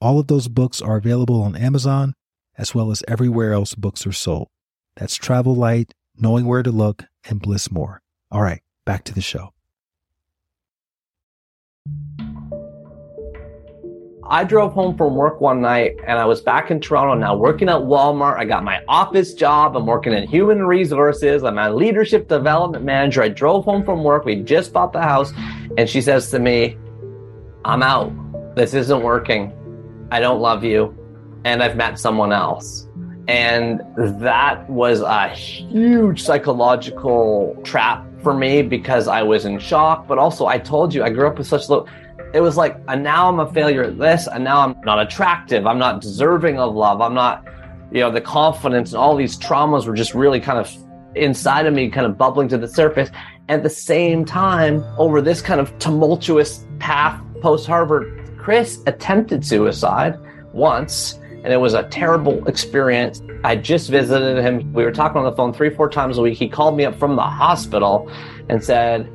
All of those books are available on Amazon as well as everywhere else books are sold. That's Travel Light, Knowing Where to Look, and Bliss More. All right, back to the show. I drove home from work one night and I was back in Toronto now working at Walmart. I got my office job. I'm working in human resources. I'm a leadership development manager. I drove home from work. We just bought the house and she says to me, I'm out. This isn't working. I don't love you. And I've met someone else. And that was a huge psychological trap for me because I was in shock. But also, I told you, I grew up with such low it was like, and now I'm a failure at this, and now I'm not attractive. I'm not deserving of love. I'm not, you know, the confidence and all these traumas were just really kind of inside of me, kind of bubbling to the surface. At the same time, over this kind of tumultuous path post Harvard, Chris attempted suicide once, and it was a terrible experience. I just visited him. We were talking on the phone three, four times a week. He called me up from the hospital and said,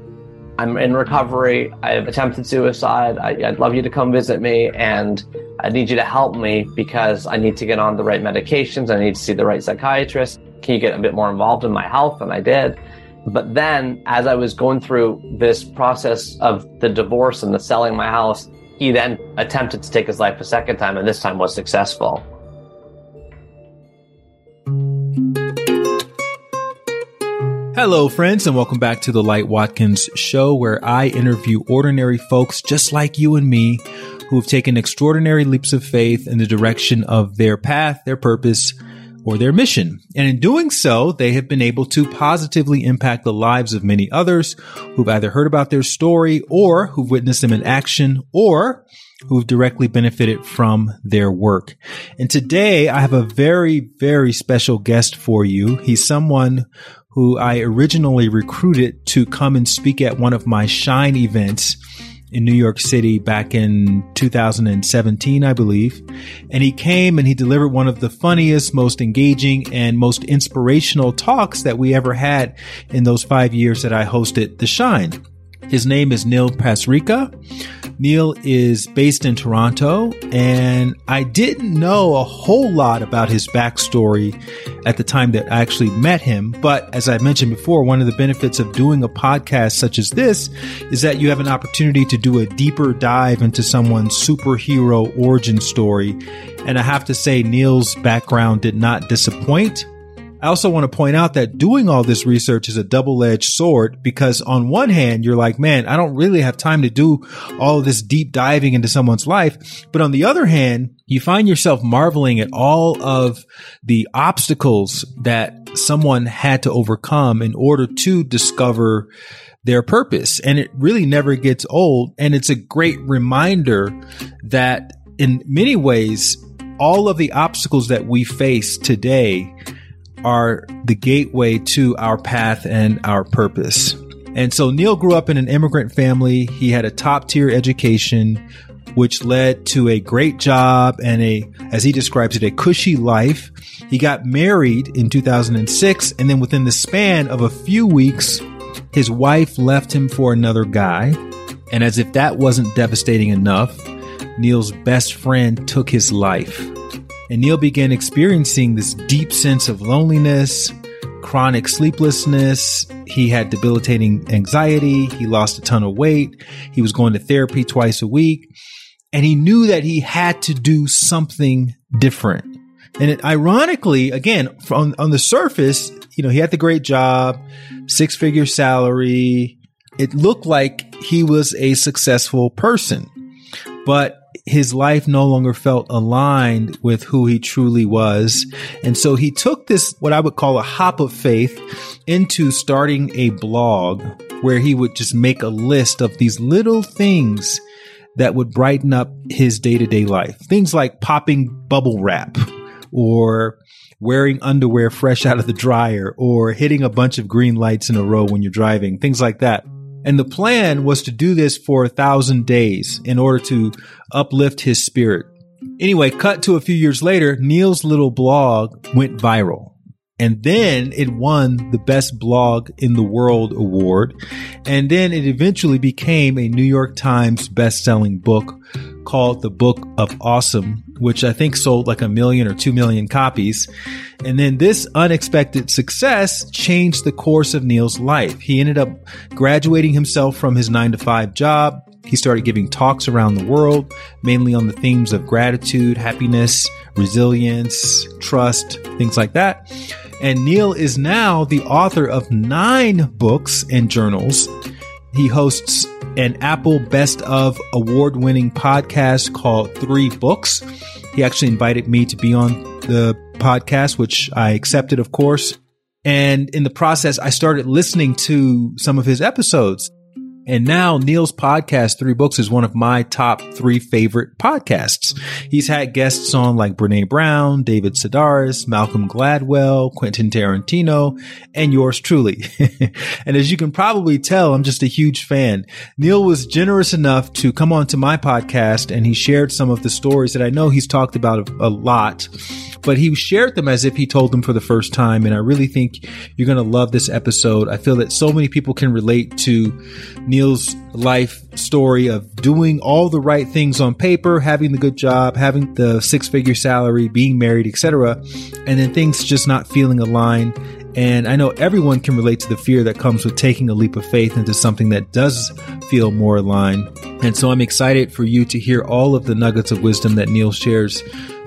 I'm in recovery. I've attempted suicide. I, would love you to come visit me, and I need you to help me because I need to get on the right medications. I need to see the right psychiatrist. Can you get a bit more involved in my health? And I did. But then, as I was going through this process of the divorce and the selling my house, he then attempted to take his life a second time, and this time was successful. Hello, friends, and welcome back to the Light Watkins Show, where I interview ordinary folks just like you and me who have taken extraordinary leaps of faith in the direction of their path, their purpose, or their mission. And in doing so, they have been able to positively impact the lives of many others who've either heard about their story or who've witnessed them in action or who've directly benefited from their work. And today I have a very, very special guest for you. He's someone who I originally recruited to come and speak at one of my Shine events in New York City back in 2017, I believe. And he came and he delivered one of the funniest, most engaging, and most inspirational talks that we ever had in those five years that I hosted The Shine. His name is Neil Pasricha. Neil is based in Toronto, and I didn't know a whole lot about his backstory at the time that I actually met him. But as I mentioned before, one of the benefits of doing a podcast such as this is that you have an opportunity to do a deeper dive into someone's superhero origin story. And I have to say, Neil's background did not disappoint. I also want to point out that doing all this research is a double edged sword because on one hand, you're like, man, I don't really have time to do all this deep diving into someone's life. But on the other hand, you find yourself marveling at all of the obstacles that someone had to overcome in order to discover their purpose. And it really never gets old. And it's a great reminder that in many ways, all of the obstacles that we face today are the gateway to our path and our purpose. And so Neil grew up in an immigrant family. He had a top tier education, which led to a great job and a, as he describes it, a cushy life. He got married in 2006. And then within the span of a few weeks, his wife left him for another guy. And as if that wasn't devastating enough, Neil's best friend took his life. And Neil began experiencing this deep sense of loneliness, chronic sleeplessness. He had debilitating anxiety. He lost a ton of weight. He was going to therapy twice a week. And he knew that he had to do something different. And it, ironically, again, on, on the surface, you know, he had the great job, six figure salary. It looked like he was a successful person. But his life no longer felt aligned with who he truly was. And so he took this, what I would call a hop of faith into starting a blog where he would just make a list of these little things that would brighten up his day to day life. Things like popping bubble wrap or wearing underwear fresh out of the dryer or hitting a bunch of green lights in a row when you're driving, things like that. And the plan was to do this for a thousand days in order to uplift his spirit. Anyway, cut to a few years later, Neil's little blog went viral. And then it won the best blog in the world award. And then it eventually became a New York Times best-selling book called The Book of Awesome, which I think sold like a million or two million copies. And then this unexpected success changed the course of Neil's life. He ended up graduating himself from his nine to five job. He started giving talks around the world, mainly on the themes of gratitude, happiness, resilience, trust, things like that. And Neil is now the author of nine books and journals. He hosts an Apple Best of award winning podcast called Three Books. He actually invited me to be on the podcast, which I accepted, of course. And in the process, I started listening to some of his episodes. And now Neil's podcast, Three Books, is one of my top three favorite podcasts. He's had guests on like Brene Brown, David Sedaris, Malcolm Gladwell, Quentin Tarantino, and yours truly. and as you can probably tell, I'm just a huge fan. Neil was generous enough to come onto my podcast and he shared some of the stories that I know he's talked about a, a lot but he shared them as if he told them for the first time. And I really think you're going to love this episode. I feel that so many people can relate to Neil's life story of doing all the right things on paper, having the good job, having the six figure salary, being married, etc. And then things just not feeling aligned. And I know everyone can relate to the fear that comes with taking a leap of faith into something that does feel more aligned. And so I'm excited for you to hear all of the nuggets of wisdom that Neil shares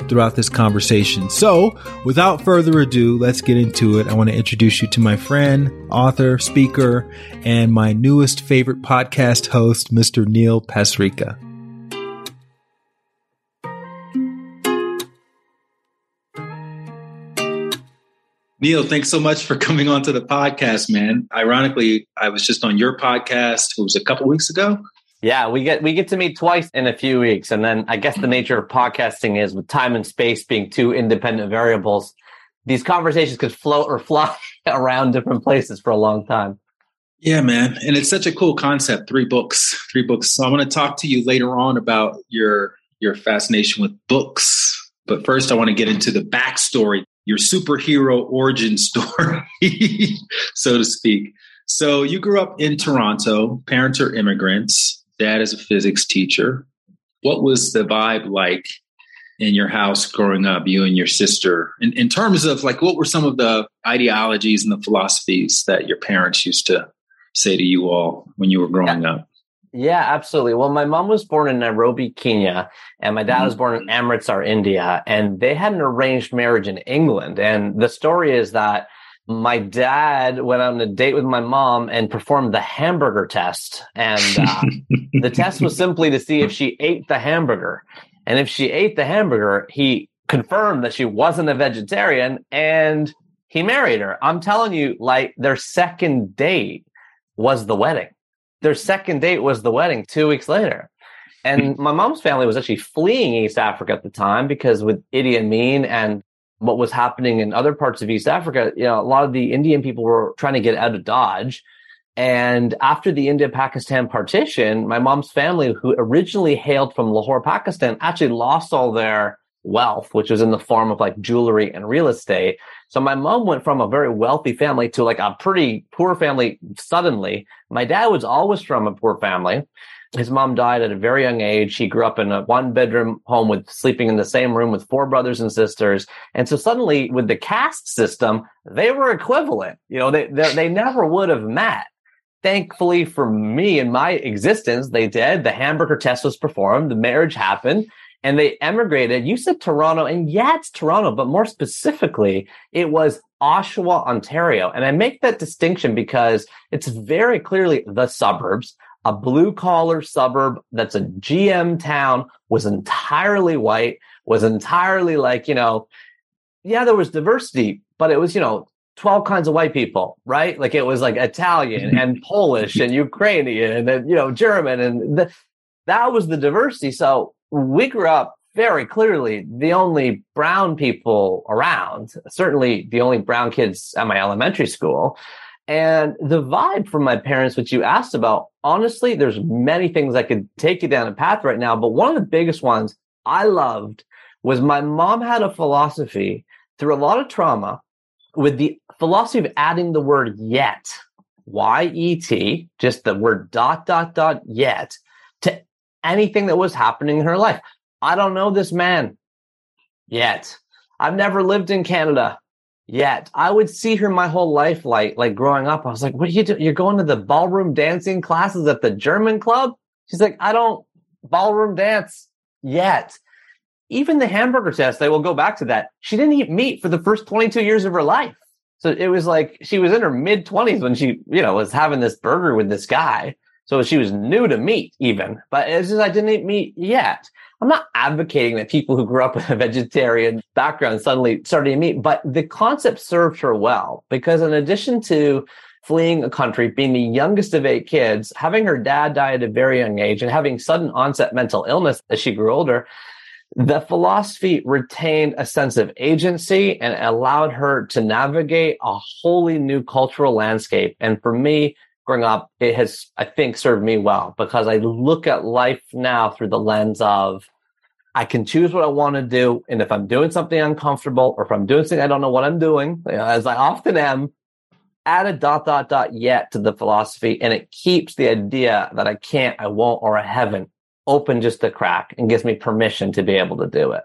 throughout this conversation. So, without further ado, let's get into it. I want to introduce you to my friend, author, speaker, and my newest favorite podcast host, Mr. Neil Pasricha. Neil, thanks so much for coming on to the podcast, man. Ironically, I was just on your podcast. It was a couple weeks ago. Yeah, we get we get to meet twice in a few weeks, and then I guess the mm-hmm. nature of podcasting is with time and space being two independent variables, these conversations could float or fly around different places for a long time. Yeah, man, and it's such a cool concept. Three books, three books. So I want to talk to you later on about your your fascination with books, but first I want to get into the backstory, your superhero origin story, so to speak. So you grew up in Toronto. Parents are immigrants dad is a physics teacher. What was the vibe like in your house growing up, you and your sister, in, in terms of like what were some of the ideologies and the philosophies that your parents used to say to you all when you were growing yeah. up? Yeah, absolutely. Well, my mom was born in Nairobi, Kenya, and my dad mm-hmm. was born in Amritsar, India, and they had an arranged marriage in England. And the story is that my dad went on a date with my mom and performed the hamburger test. And uh, the test was simply to see if she ate the hamburger. And if she ate the hamburger, he confirmed that she wasn't a vegetarian and he married her. I'm telling you, like their second date was the wedding. Their second date was the wedding two weeks later. And my mom's family was actually fleeing East Africa at the time because with Idi Amin and what was happening in other parts of East Africa, you know, a lot of the Indian people were trying to get out of Dodge. And after the India Pakistan partition, my mom's family, who originally hailed from Lahore, Pakistan, actually lost all their wealth, which was in the form of like jewelry and real estate. So my mom went from a very wealthy family to like a pretty poor family suddenly. My dad was always from a poor family his mom died at a very young age. He grew up in a one bedroom home with sleeping in the same room with four brothers and sisters. And so suddenly with the caste system, they were equivalent. You know, they, they, they never would have met. Thankfully for me and my existence, they did. The hamburger test was performed. The marriage happened and they emigrated. You said Toronto and yeah, it's Toronto, but more specifically, it was Oshawa, Ontario. And I make that distinction because it's very clearly the suburbs a blue collar suburb that's a GM town was entirely white, was entirely like, you know, yeah, there was diversity, but it was, you know, 12 kinds of white people, right? Like it was like Italian and Polish and Ukrainian and, you know, German and the, that was the diversity. So we grew up very clearly the only brown people around, certainly the only brown kids at my elementary school. And the vibe from my parents, which you asked about, honestly, there's many things I could take you down a path right now. But one of the biggest ones I loved was my mom had a philosophy through a lot of trauma with the philosophy of adding the word yet, Y E T, just the word dot, dot, dot, yet to anything that was happening in her life. I don't know this man yet. I've never lived in Canada yet. I would see her my whole life, like like growing up. I was like, "What are you doing? You're going to the ballroom dancing classes at the German club?" She's like, "I don't ballroom dance yet." Even the hamburger test, I will go back to that. She didn't eat meat for the first 22 years of her life. So it was like she was in her mid 20s when she, you know, was having this burger with this guy. So she was new to meat even, but it's just I didn't eat meat yet. I'm not advocating that people who grew up with a vegetarian background suddenly started eating meat, but the concept served her well because in addition to fleeing a country, being the youngest of eight kids, having her dad die at a very young age and having sudden onset mental illness as she grew older, the philosophy retained a sense of agency and allowed her to navigate a wholly new cultural landscape. And for me, growing up, it has, I think, served me well because I look at life now through the lens of I can choose what I want to do. And if I'm doing something uncomfortable or if I'm doing something I don't know what I'm doing, as I often am, add a dot, dot, dot yet to the philosophy. And it keeps the idea that I can't, I won't, or I haven't open just a crack and gives me permission to be able to do it.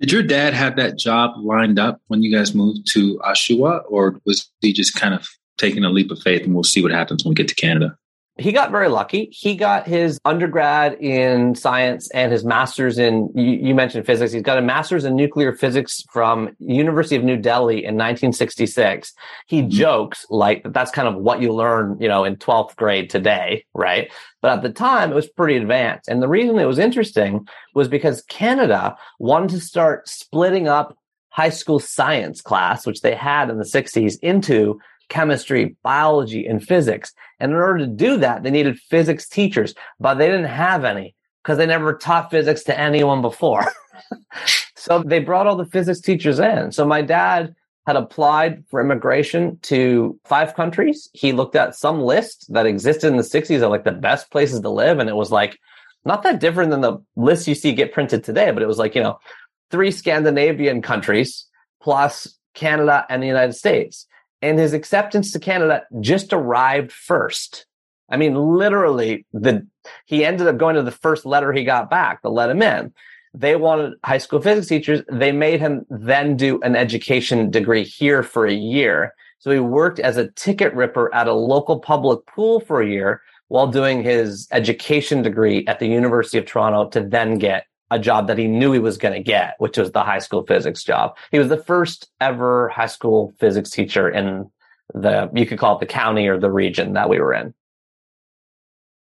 Did your dad have that job lined up when you guys moved to Oshawa, or was he just kind of taking a leap of faith and we'll see what happens when we get to Canada? He got very lucky. He got his undergrad in science and his master's in, you, you, mentioned physics. He's got a master's in nuclear physics from University of New Delhi in 1966. He mm-hmm. jokes like that's kind of what you learn, you know, in 12th grade today, right? But at the time, it was pretty advanced. And the reason it was interesting was because Canada wanted to start splitting up high school science class, which they had in the 60s, into chemistry, biology, and physics. And in order to do that, they needed physics teachers, but they didn't have any because they never taught physics to anyone before. so they brought all the physics teachers in. So my dad had applied for immigration to five countries. He looked at some list that existed in the 60s of like the best places to live. And it was like not that different than the list you see get printed today, but it was like, you know, three Scandinavian countries plus Canada and the United States and his acceptance to Canada just arrived first. I mean, literally, the he ended up going to the first letter he got back to let him in. They wanted high school physics teachers. They made him then do an education degree here for a year. So he worked as a ticket ripper at a local public pool for a year while doing his education degree at the University of Toronto to then get a job that he knew he was going to get, which was the high school physics job. He was the first ever high school physics teacher in the, you could call it the county or the region that we were in.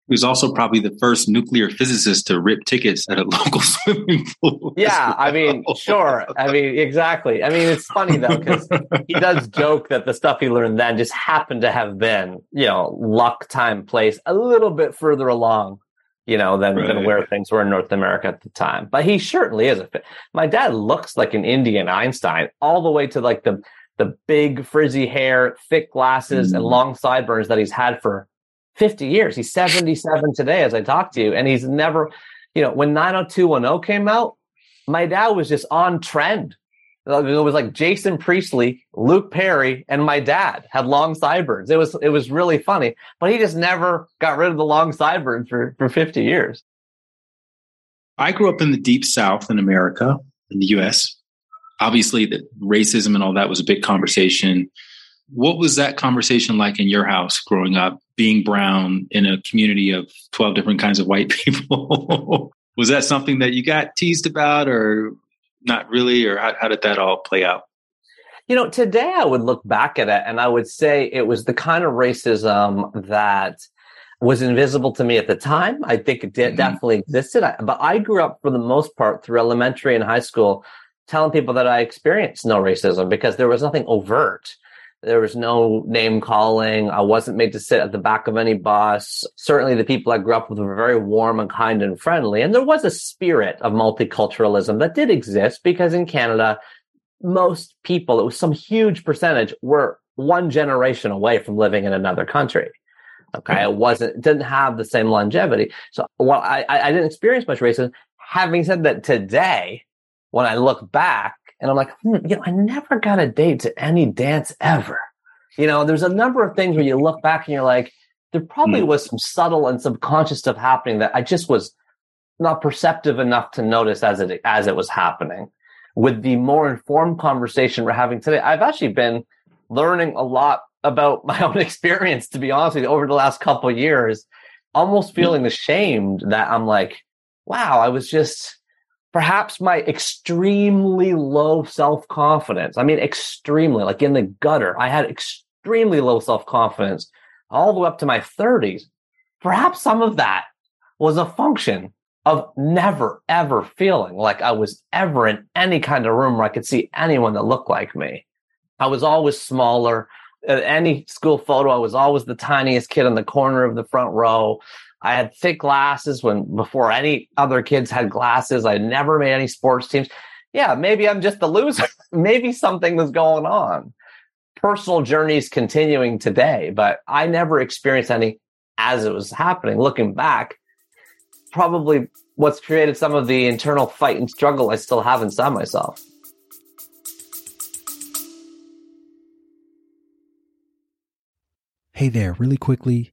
He was also probably the first nuclear physicist to rip tickets at a local swimming pool. Yeah, I mean, sure. I mean, exactly. I mean, it's funny though, because he does joke that the stuff he learned then just happened to have been, you know, luck, time, place a little bit further along you know, than, right. than where things were in North America at the time. But he certainly is a fit. My dad looks like an Indian Einstein, all the way to like the the big frizzy hair, thick glasses, mm. and long sideburns that he's had for 50 years. He's 77 today as I talk to you, and he's never, you know, when 90210 came out, my dad was just on trend it was like Jason Priestley, Luke Perry, and my dad had long sideburns. It was it was really funny, but he just never got rid of the long sideburns for for 50 years. I grew up in the deep south in America, in the US. Obviously, the racism and all that was a big conversation. What was that conversation like in your house growing up, being brown in a community of 12 different kinds of white people? was that something that you got teased about or not really, or how, how did that all play out? You know, today I would look back at it and I would say it was the kind of racism that was invisible to me at the time. I think it did, mm-hmm. definitely existed. But I grew up for the most part through elementary and high school telling people that I experienced no racism because there was nothing overt. There was no name calling. I wasn't made to sit at the back of any bus. Certainly the people I grew up with were very warm and kind and friendly. And there was a spirit of multiculturalism that did exist because in Canada, most people, it was some huge percentage, were one generation away from living in another country. Okay. Hmm. It wasn't, it didn't have the same longevity. So while I, I didn't experience much racism, having said that today, when I look back and I'm like, hmm, you know, I never got a date to any dance ever. You know, there's a number of things where you look back and you're like, there probably mm. was some subtle and subconscious stuff happening that I just was not perceptive enough to notice as it as it was happening. With the more informed conversation we're having today, I've actually been learning a lot about my own experience, to be honest with you, over the last couple years, almost feeling ashamed that I'm like, wow, I was just perhaps my extremely low self confidence. I mean, extremely, like in the gutter. I had extremely low self confidence all the way up to my 30s. Perhaps some of that was a function of never, ever feeling like I was ever in any kind of room where I could see anyone that looked like me. I was always smaller. At any school photo, I was always the tiniest kid in the corner of the front row. I had thick glasses when before any other kids had glasses. I never made any sports teams. Yeah, maybe I'm just a loser. maybe something was going on. Personal journeys continuing today, but I never experienced any as it was happening. Looking back, probably what's created some of the internal fight and struggle I still have inside myself. Hey there, really quickly.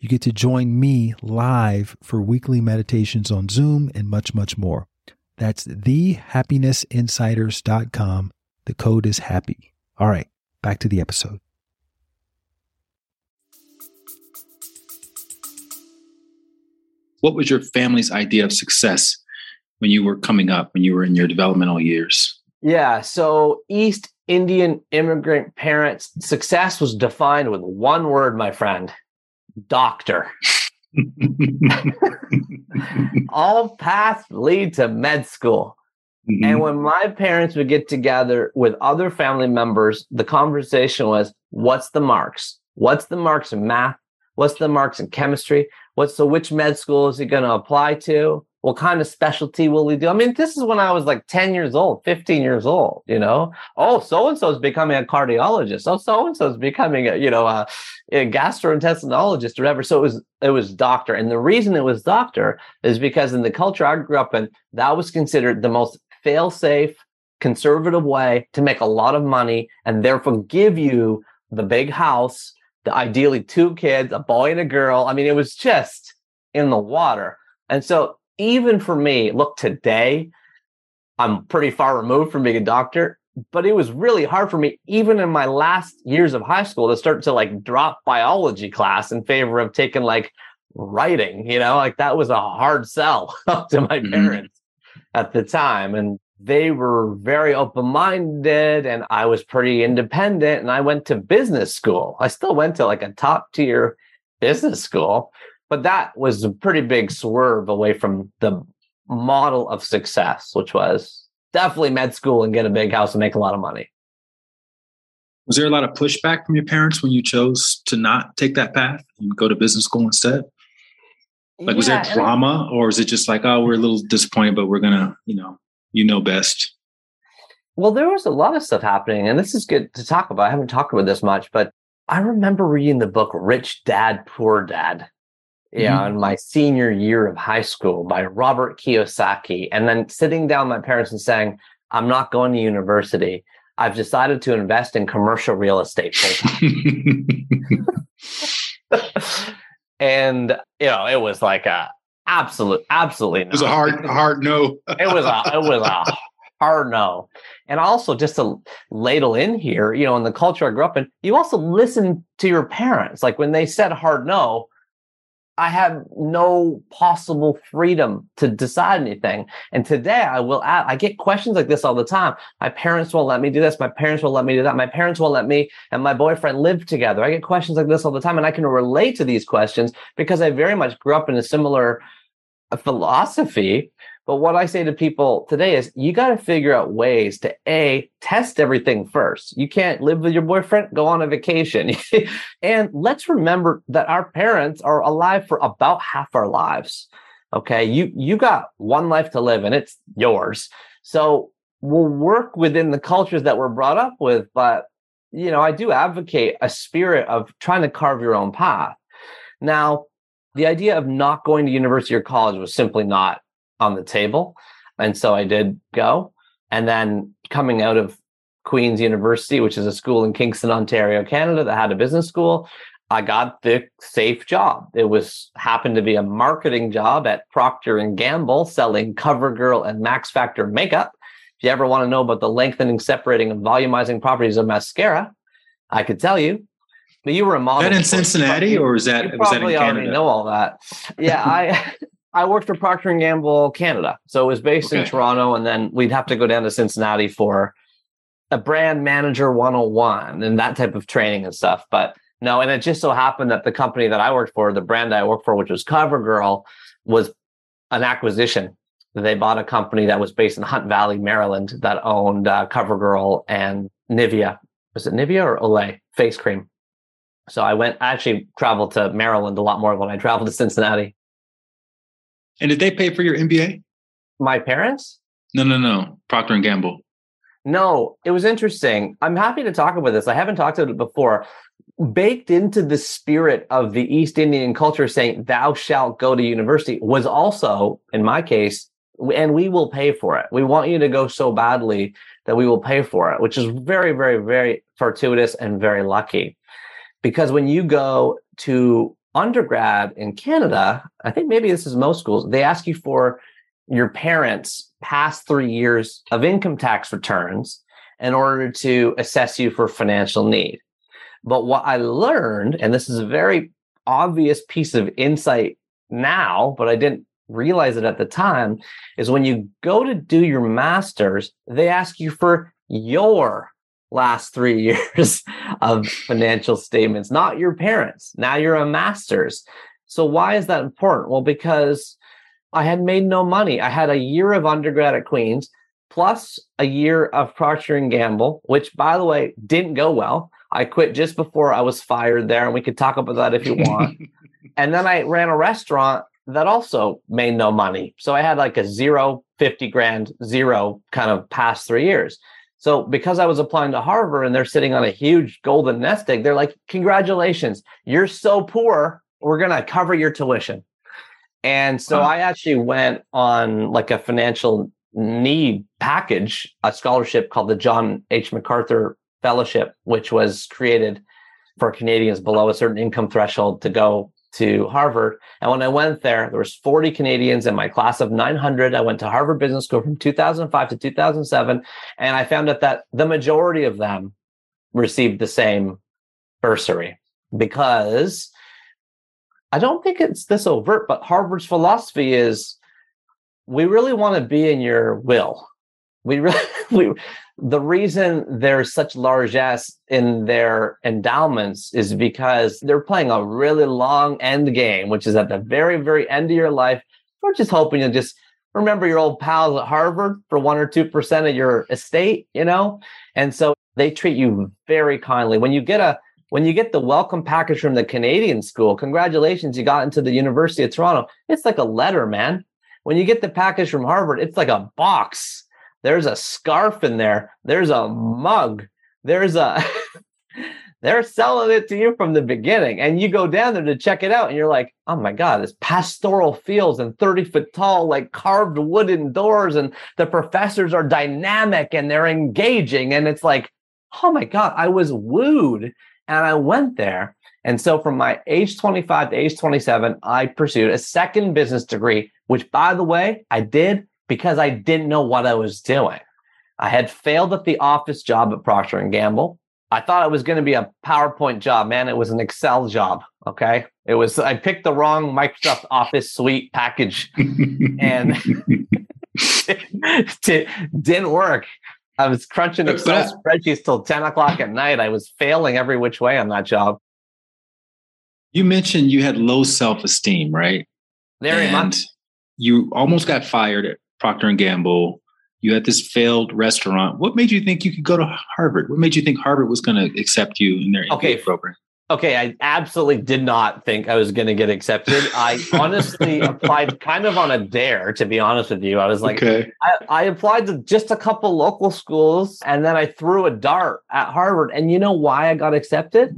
you get to join me live for weekly meditations on Zoom and much, much more. That's thehappinessinsiders.com. The code is happy. All right, back to the episode. What was your family's idea of success when you were coming up, when you were in your developmental years? Yeah, so East Indian immigrant parents, success was defined with one word, my friend doctor. All paths lead to med school. Mm-hmm. And when my parents would get together with other family members, the conversation was what's the marks? What's the marks in math? What's the marks in chemistry? What's so which med school is he going to apply to? What kind of specialty will he do? I mean, this is when I was like 10 years old, 15 years old, you know? Oh, so and so is becoming a cardiologist. Oh, so and so is becoming a, you know, a, a gastrointestinologist or whatever. So it was it was doctor. And the reason it was doctor is because in the culture I grew up in, that was considered the most fail-safe, conservative way to make a lot of money and therefore give you the big house, the ideally two kids, a boy and a girl. I mean, it was just in the water. And so even for me, look, today, I'm pretty far removed from being a doctor, but it was really hard for me, even in my last years of high school, to start to like drop biology class in favor of taking like writing, you know, like that was a hard sell to my mm-hmm. parents at the time. And they were very open minded and I was pretty independent. And I went to business school. I still went to like a top tier business school but that was a pretty big swerve away from the model of success, which was definitely med school and get a big house and make a lot of money. Was there a lot of pushback from your parents when you chose to not take that path and go to business school instead? Like, was there drama, or is it just like, oh, we're a little disappointed, but we're gonna, you know, you know best? Well, there was a lot of stuff happening, and this is good to talk about. I haven't talked about this much, but I remember reading the book Rich Dad Poor Dad yeah, mm-hmm. in my senior year of high school by Robert Kiyosaki, and then sitting down with my parents and saying, I'm not going to university. I've decided to invest in commercial real estate and you know, it was like a absolute, absolutely. No. It was a hard, hard no. it was a, it was a hard no. And also, just to ladle in here, you know, in the culture I grew up in, you also listen to your parents. Like when they said hard no, I have no possible freedom to decide anything. And today I will add, I get questions like this all the time. My parents won't let me do this. My parents won't let me do that. My parents won't let me and my boyfriend live together. I get questions like this all the time. And I can relate to these questions because I very much grew up in a similar philosophy but what I say to people today is you got to figure out ways to A, test everything first. You can't live with your boyfriend, go on a vacation. and let's remember that our parents are alive for about half our lives. Okay. You, you got one life to live and it's yours. So we'll work within the cultures that we're brought up with. But, you know, I do advocate a spirit of trying to carve your own path. Now, the idea of not going to university or college was simply not on the table. And so I did go. And then coming out of Queen's University, which is a school in Kingston, Ontario, Canada, that had a business school, I got the safe job. It was happened to be a marketing job at Procter and Gamble selling CoverGirl and Max Factor makeup. If you ever want to know about the lengthening, separating, and volumizing properties of mascara, I could tell you. But you were a model. That in Cincinnati, or is that? You probably that already know all that. Yeah, I I worked for Procter and Gamble Canada, so it was based okay. in Toronto, and then we'd have to go down to Cincinnati for a brand manager 101 and that type of training and stuff. But no, and it just so happened that the company that I worked for, the brand I worked for, which was CoverGirl, was an acquisition. They bought a company that was based in Hunt Valley, Maryland, that owned uh, CoverGirl and Nivea. Was it Nivea or Olay face cream? So I went. I actually traveled to Maryland a lot more than I traveled to Cincinnati. And did they pay for your MBA? My parents? No, no, no. Procter and Gamble. No, it was interesting. I'm happy to talk about this. I haven't talked about it before. Baked into the spirit of the East Indian culture saying, thou shalt go to university, was also, in my case, and we will pay for it. We want you to go so badly that we will pay for it, which is very, very, very fortuitous and very lucky. Because when you go to undergrad in Canada, I think maybe this is most schools, they ask you for your parents' past three years of income tax returns in order to assess you for financial need. But what I learned, and this is a very obvious piece of insight now, but I didn't realize it at the time, is when you go to do your master's, they ask you for your last three years of financial statements, not your parents. Now you're a master's. So why is that important? Well, because I had made no money. I had a year of undergrad at Queen's plus a year of Procter and Gamble, which by the way didn't go well. I quit just before I was fired there, and we could talk about that if you want. and then I ran a restaurant that also made no money. So I had like a zero, 50 grand, zero kind of past three years. So because I was applying to Harvard and they're sitting on a huge golden nest egg, they're like, congratulations, you're so poor. We're going to cover your tuition. And so huh. I actually went on like a financial need package, a scholarship called the John H. McArthur Fellowship, which was created for Canadians below a certain income threshold to go to Harvard. And when I went there, there was 40 Canadians in my class of 900. I went to Harvard Business School from 2005 to 2007. And I found out that the majority of them received the same bursary because I don't think it's this overt, but Harvard's philosophy is we really want to be in your will. We really, we, the reason there's such largesse in their endowments is because they're playing a really long end game, which is at the very, very end of your life. We're just hoping to just remember your old pals at Harvard for one or 2% of your estate, you know? And so they treat you very kindly. When you get a when you get the welcome package from the Canadian school, congratulations, you got into the University of Toronto. It's like a letter, man. When you get the package from Harvard, it's like a box. There's a scarf in there. There's a mug. There's a they're selling it to you from the beginning and you go down there to check it out and you're like oh my god it's pastoral fields and 30 foot tall like carved wooden doors and the professors are dynamic and they're engaging and it's like oh my god i was wooed and i went there and so from my age 25 to age 27 i pursued a second business degree which by the way i did because i didn't know what i was doing i had failed at the office job at procter and gamble I thought it was going to be a PowerPoint job, man. It was an Excel job. Okay. It was, I picked the wrong Microsoft Office suite package and it didn't work. I was crunching Excel spreadsheets till 10 o'clock at night. I was failing every which way on that job. You mentioned you had low self esteem, right? Very and much. You almost got fired at Procter and Gamble you had this failed restaurant. What made you think you could go to Harvard? What made you think Harvard was going to accept you in their okay. MBA program? Okay, I absolutely did not think I was going to get accepted. I honestly applied kind of on a dare, to be honest with you. I was like, okay. I, I, applied to just a couple local schools and then I threw a dart at Harvard. And you know why I got accepted?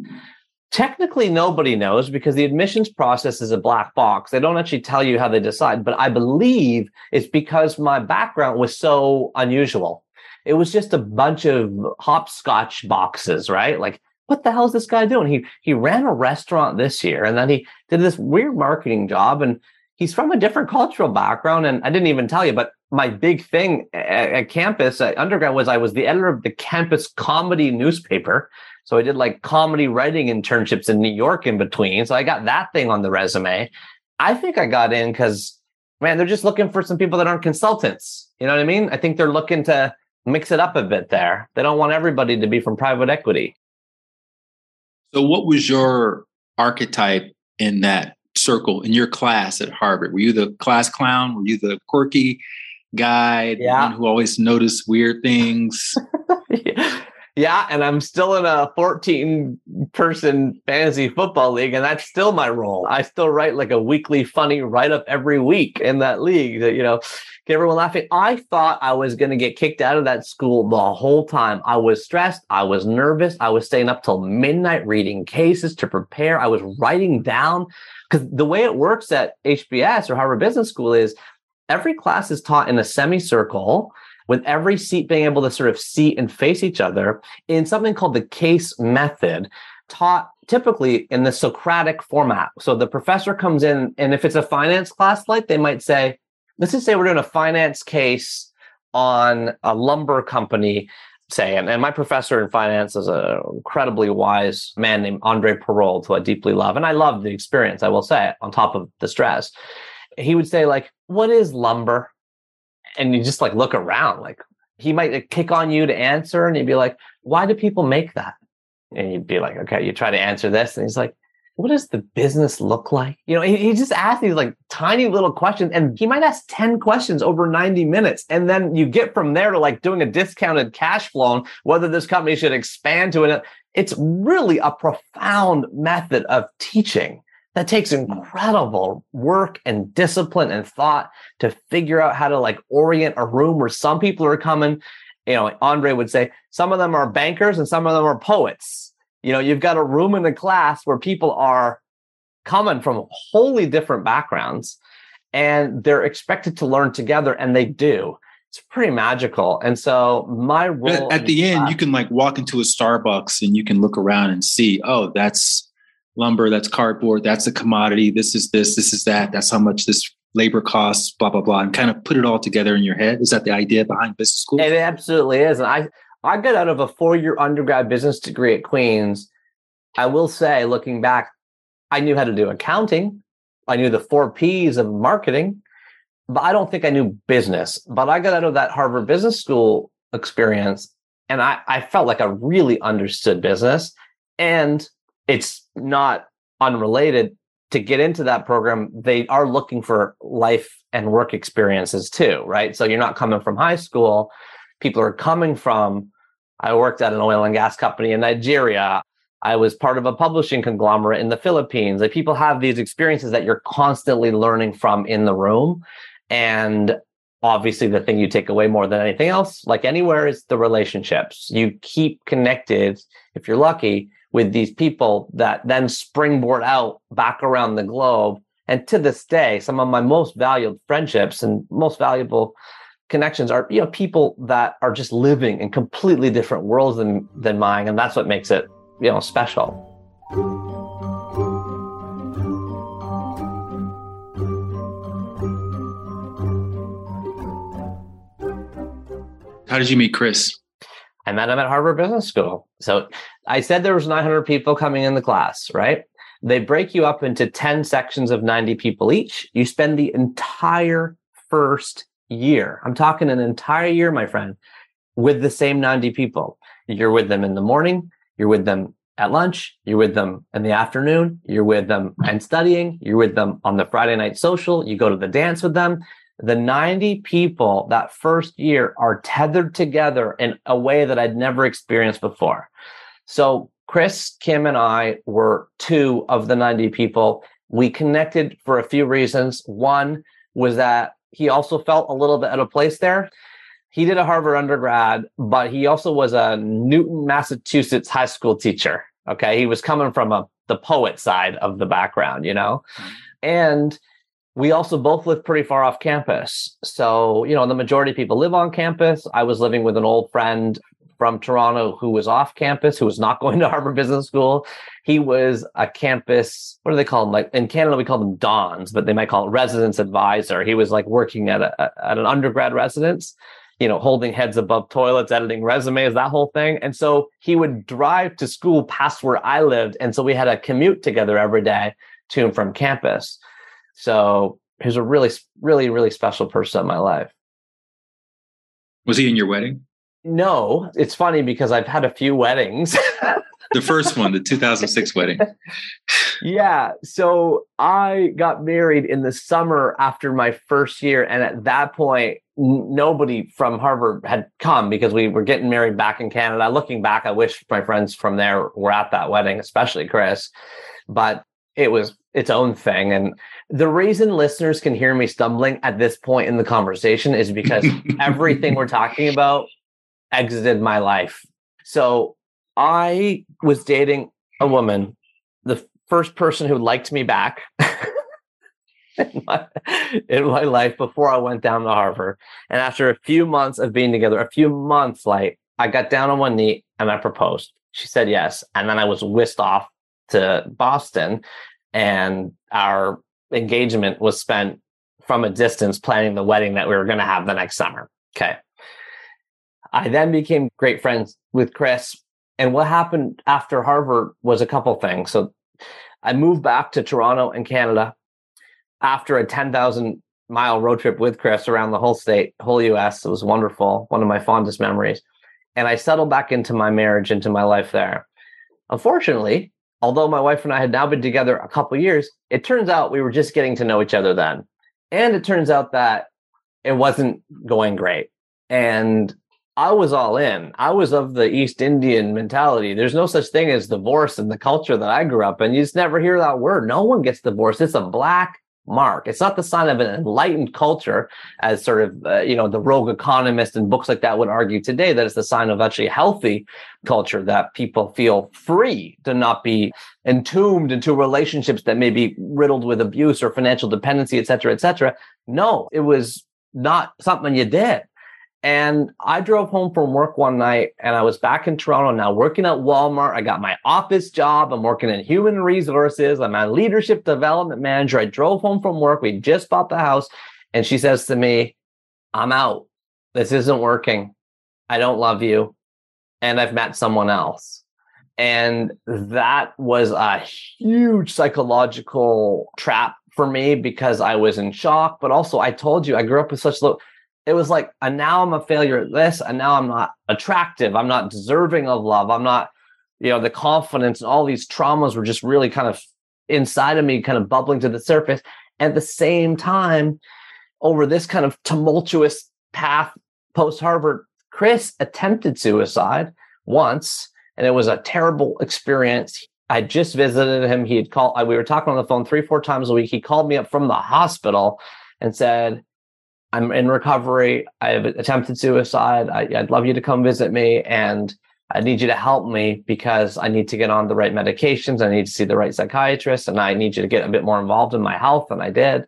Technically, nobody knows because the admissions process is a black box. They don't actually tell you how they decide, but I believe it's because my background was so unusual. It was just a bunch of hopscotch boxes, right? Like, what the hell is this guy doing? He he ran a restaurant this year, and then he did this weird marketing job, and he's from a different cultural background. And I didn't even tell you, but my big thing at, at campus, at undergrad, was I was the editor of the campus comedy newspaper. So I did like comedy writing internships in New York in between. So I got that thing on the resume. I think I got in because, man, they're just looking for some people that aren't consultants. You know what I mean? I think they're looking to mix it up a bit there. They don't want everybody to be from private equity. So, what was your archetype in that circle in your class at Harvard? Were you the class clown? Were you the quirky guy, yeah. who always noticed weird things? Yeah, and I'm still in a 14 person fantasy football league, and that's still my role. I still write like a weekly funny write up every week in that league that, you know, get everyone laughing. I thought I was going to get kicked out of that school the whole time. I was stressed. I was nervous. I was staying up till midnight reading cases to prepare. I was writing down because the way it works at HBS or Harvard Business School is every class is taught in a semicircle with every seat being able to sort of seat and face each other in something called the case method taught typically in the Socratic format. So the professor comes in, and if it's a finance class, like they might say, let's just say we're doing a finance case on a lumber company, say, and, and my professor in finance is an incredibly wise man named Andre Perold, who I deeply love. And I love the experience, I will say, on top of the stress. He would say, like, what is lumber? And you just like look around like he might kick on you to answer and you'd be like why do people make that? And you'd be like okay you try to answer this and he's like what does the business look like? You know he, he just asks these like tiny little questions and he might ask 10 questions over 90 minutes and then you get from there to like doing a discounted cash flow and whether this company should expand to it. It's really a profound method of teaching that takes incredible work and discipline and thought to figure out how to like orient a room where some people are coming. You know andre would say some of them are bankers and some of them are poets. You know you've got a room in the class where people are coming from wholly different backgrounds and they're expected to learn together and they do. It's pretty magical. And so my role at, the end class, you can like walk into a starbucks and you can look around and see oh that's lumber, that's cardboard, that's a commodity, this is this, this is that, that's how much this labor costs, blah, blah, blah, and kind of put it all together in your head. Is that the idea behind business school? It absolutely is. And I, I got out of a four year undergrad business degree at Queen's. I will say, looking back, I knew how to do accounting. I knew the four P's of marketing, but I don't think I knew business. But I got out of that Harvard Business School experience and I, I felt like I really understood business. And it's not unrelated to get into that program, they are looking for life and work experiences too, right? So you're not coming from high school. People are coming from, I worked at an oil and gas company in Nigeria. I was part of a publishing conglomerate in the Philippines. Like people have these experiences that you're constantly learning from in the room. And obviously the thing you take away more than anything else, like anywhere, is the relationships. You keep connected, if you're lucky, with these people that then springboard out back around the globe. And to this day, some of my most valued friendships and most valuable connections are, you know, people that are just living in completely different worlds than than mine. And that's what makes it, you know, special. How did you meet Chris? I met him at Harvard Business School. So I said there was 900 people coming in the class, right? They break you up into 10 sections of 90 people each. You spend the entire first year. I'm talking an entire year, my friend, with the same 90 people. You're with them in the morning, you're with them at lunch, you're with them in the afternoon, you're with them and studying, you're with them on the Friday night social, you go to the dance with them, the 90 people that first year are tethered together in a way that I'd never experienced before. So Chris, Kim, and I were two of the 90 people. We connected for a few reasons. One was that he also felt a little bit out of place there. He did a Harvard undergrad, but he also was a Newton, Massachusetts high school teacher. Okay. He was coming from a the poet side of the background, you know? Mm-hmm. And we also both live pretty far off campus. So, you know, the majority of people live on campus. I was living with an old friend from Toronto who was off campus, who was not going to Harvard Business School. He was a campus, what do they call them? Like in Canada, we call them dons, but they might call it residence advisor. He was like working at a, at an undergrad residence, you know, holding heads above toilets, editing resumes, that whole thing. And so he would drive to school past where I lived. And so we had a commute together every day to and from campus. So he's a really, really, really special person in my life. Was he in your wedding? No, it's funny because I've had a few weddings. the first one, the 2006 wedding. yeah. So I got married in the summer after my first year. And at that point, nobody from Harvard had come because we were getting married back in Canada. Looking back, I wish my friends from there were at that wedding, especially Chris. But it was its own thing. And the reason listeners can hear me stumbling at this point in the conversation is because everything we're talking about exited my life. So I was dating a woman, the first person who liked me back in, my, in my life before I went down to Harvard. And after a few months of being together, a few months, like I got down on one knee and I proposed. She said yes. And then I was whisked off to Boston and our engagement was spent from a distance planning the wedding that we were going to have the next summer. Okay. I then became great friends with Chris. And what happened after Harvard was a couple things. So I moved back to Toronto and Canada after a 10,000 mile road trip with Chris around the whole state, whole US. It was wonderful, one of my fondest memories. And I settled back into my marriage, into my life there. Unfortunately, although my wife and I had now been together a couple years, it turns out we were just getting to know each other then. And it turns out that it wasn't going great. And I was all in. I was of the East Indian mentality. There's no such thing as divorce in the culture that I grew up in. You just never hear that word. No one gets divorced. It's a black mark. It's not the sign of an enlightened culture, as sort of uh, you know the rogue economist and books like that would argue today. That it's the sign of actually healthy culture that people feel free to not be entombed into relationships that may be riddled with abuse or financial dependency, et cetera, et cetera. No, it was not something you did. And I drove home from work one night and I was back in Toronto now working at Walmart. I got my office job. I'm working in human resources. I'm a leadership development manager. I drove home from work. We just bought the house. And she says to me, I'm out. This isn't working. I don't love you. And I've met someone else. And that was a huge psychological trap for me because I was in shock. But also, I told you I grew up with such low it was like, and now I'm a failure at this, and now I'm not attractive. I'm not deserving of love. I'm not, you know, the confidence and all these traumas were just really kind of inside of me kind of bubbling to the surface. At the same time, over this kind of tumultuous path post Harvard, Chris attempted suicide once, and it was a terrible experience. I just visited him. He had called, uh, we were talking on the phone three, four times a week. He called me up from the hospital and said, I'm in recovery. I've attempted suicide. I, would love you to come visit me. And I need you to help me because I need to get on the right medications. I need to see the right psychiatrist and I need you to get a bit more involved in my health. And I did.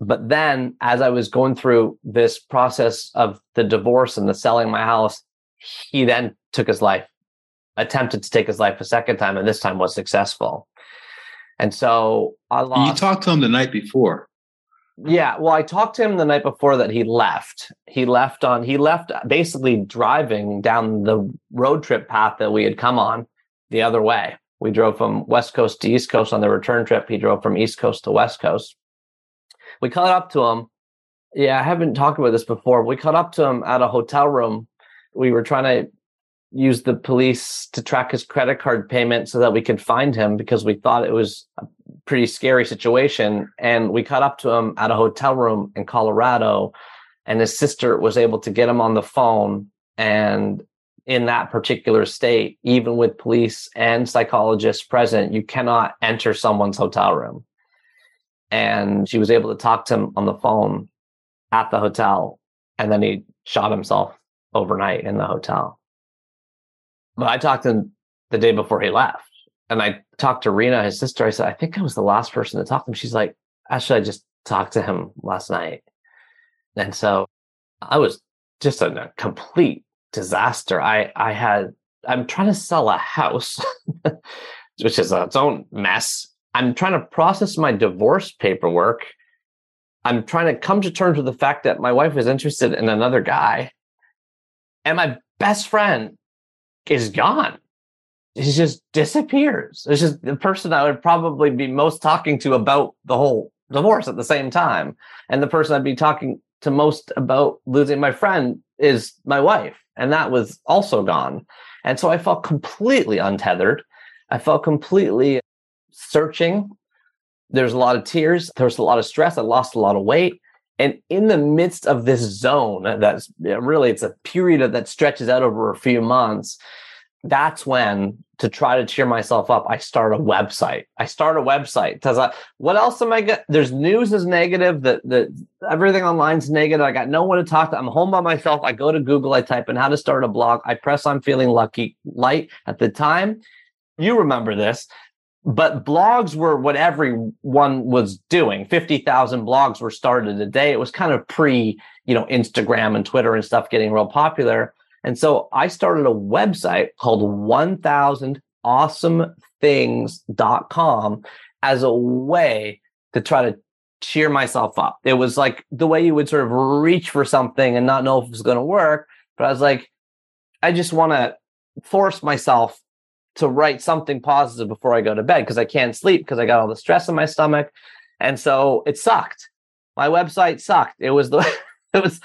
But then as I was going through this process of the divorce and the selling my house, he then took his life, attempted to take his life a second time, and this time was successful. And so I lost. You talked to him the night before. Yeah, well, I talked to him the night before that he left. He left on he left basically driving down the road trip path that we had come on the other way. We drove from West Coast to East Coast on the return trip. He drove from East Coast to West Coast. We caught up to him. Yeah, I haven't talked about this before. We caught up to him at a hotel room. We were trying to use the police to track his credit card payment so that we could find him because we thought it was pretty scary situation. And we caught up to him at a hotel room in Colorado, and his sister was able to get him on the phone. And in that particular state, even with police and psychologists present, you cannot enter someone's hotel room. And she was able to talk to him on the phone at the hotel. And then he shot himself overnight in the hotel. But I talked to him the day before he left. And I talked to Rena, his sister. I said, I think I was the last person to talk to him. She's like, actually, I just talked to him last night. And so I was just a, a complete disaster. I, I had, I'm trying to sell a house, which is its own mess. I'm trying to process my divorce paperwork. I'm trying to come to terms with the fact that my wife is interested in another guy. And my best friend is gone. He just disappears. It's just the person I would probably be most talking to about the whole divorce at the same time. And the person I'd be talking to most about losing my friend is my wife. And that was also gone. And so I felt completely untethered. I felt completely searching. There's a lot of tears. There's a lot of stress. I lost a lot of weight. And in the midst of this zone, that's really it's a period that stretches out over a few months. That's when, to try to cheer myself up, I start a website. I start a website because what else am I get? There's news is negative. That that everything online is negative. I got no one to talk to. I'm home by myself. I go to Google. I type in how to start a blog. I press I'm feeling lucky light at the time. You remember this but blogs were what everyone was doing 50,000 blogs were started a day it was kind of pre you know instagram and twitter and stuff getting real popular and so i started a website called 1000 awesomethings.com as a way to try to cheer myself up it was like the way you would sort of reach for something and not know if it was going to work but i was like i just want to force myself to write something positive before I go to bed because I can't sleep because I got all the stress in my stomach. And so it sucked. My website sucked. It was the it was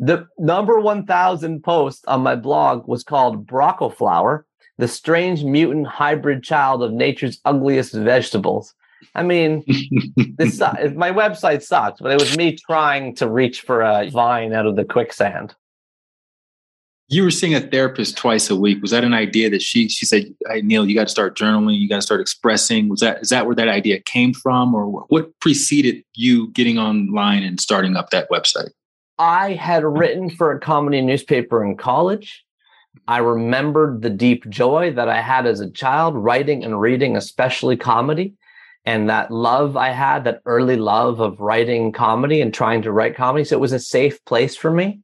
the number 1000 post on my blog was called Broccoflower, the strange mutant hybrid child of nature's ugliest vegetables. I mean, this uh, my website sucked, but it was me trying to reach for a vine out of the quicksand you were seeing a therapist twice a week. Was that an idea that she she said, hey, Neil, you got to start journaling, you got to start expressing? Was that is that where that idea came from, or what preceded you getting online and starting up that website? I had written for a comedy newspaper in college. I remembered the deep joy that I had as a child writing and reading, especially comedy. And that love I had, that early love of writing comedy and trying to write comedy. So it was a safe place for me.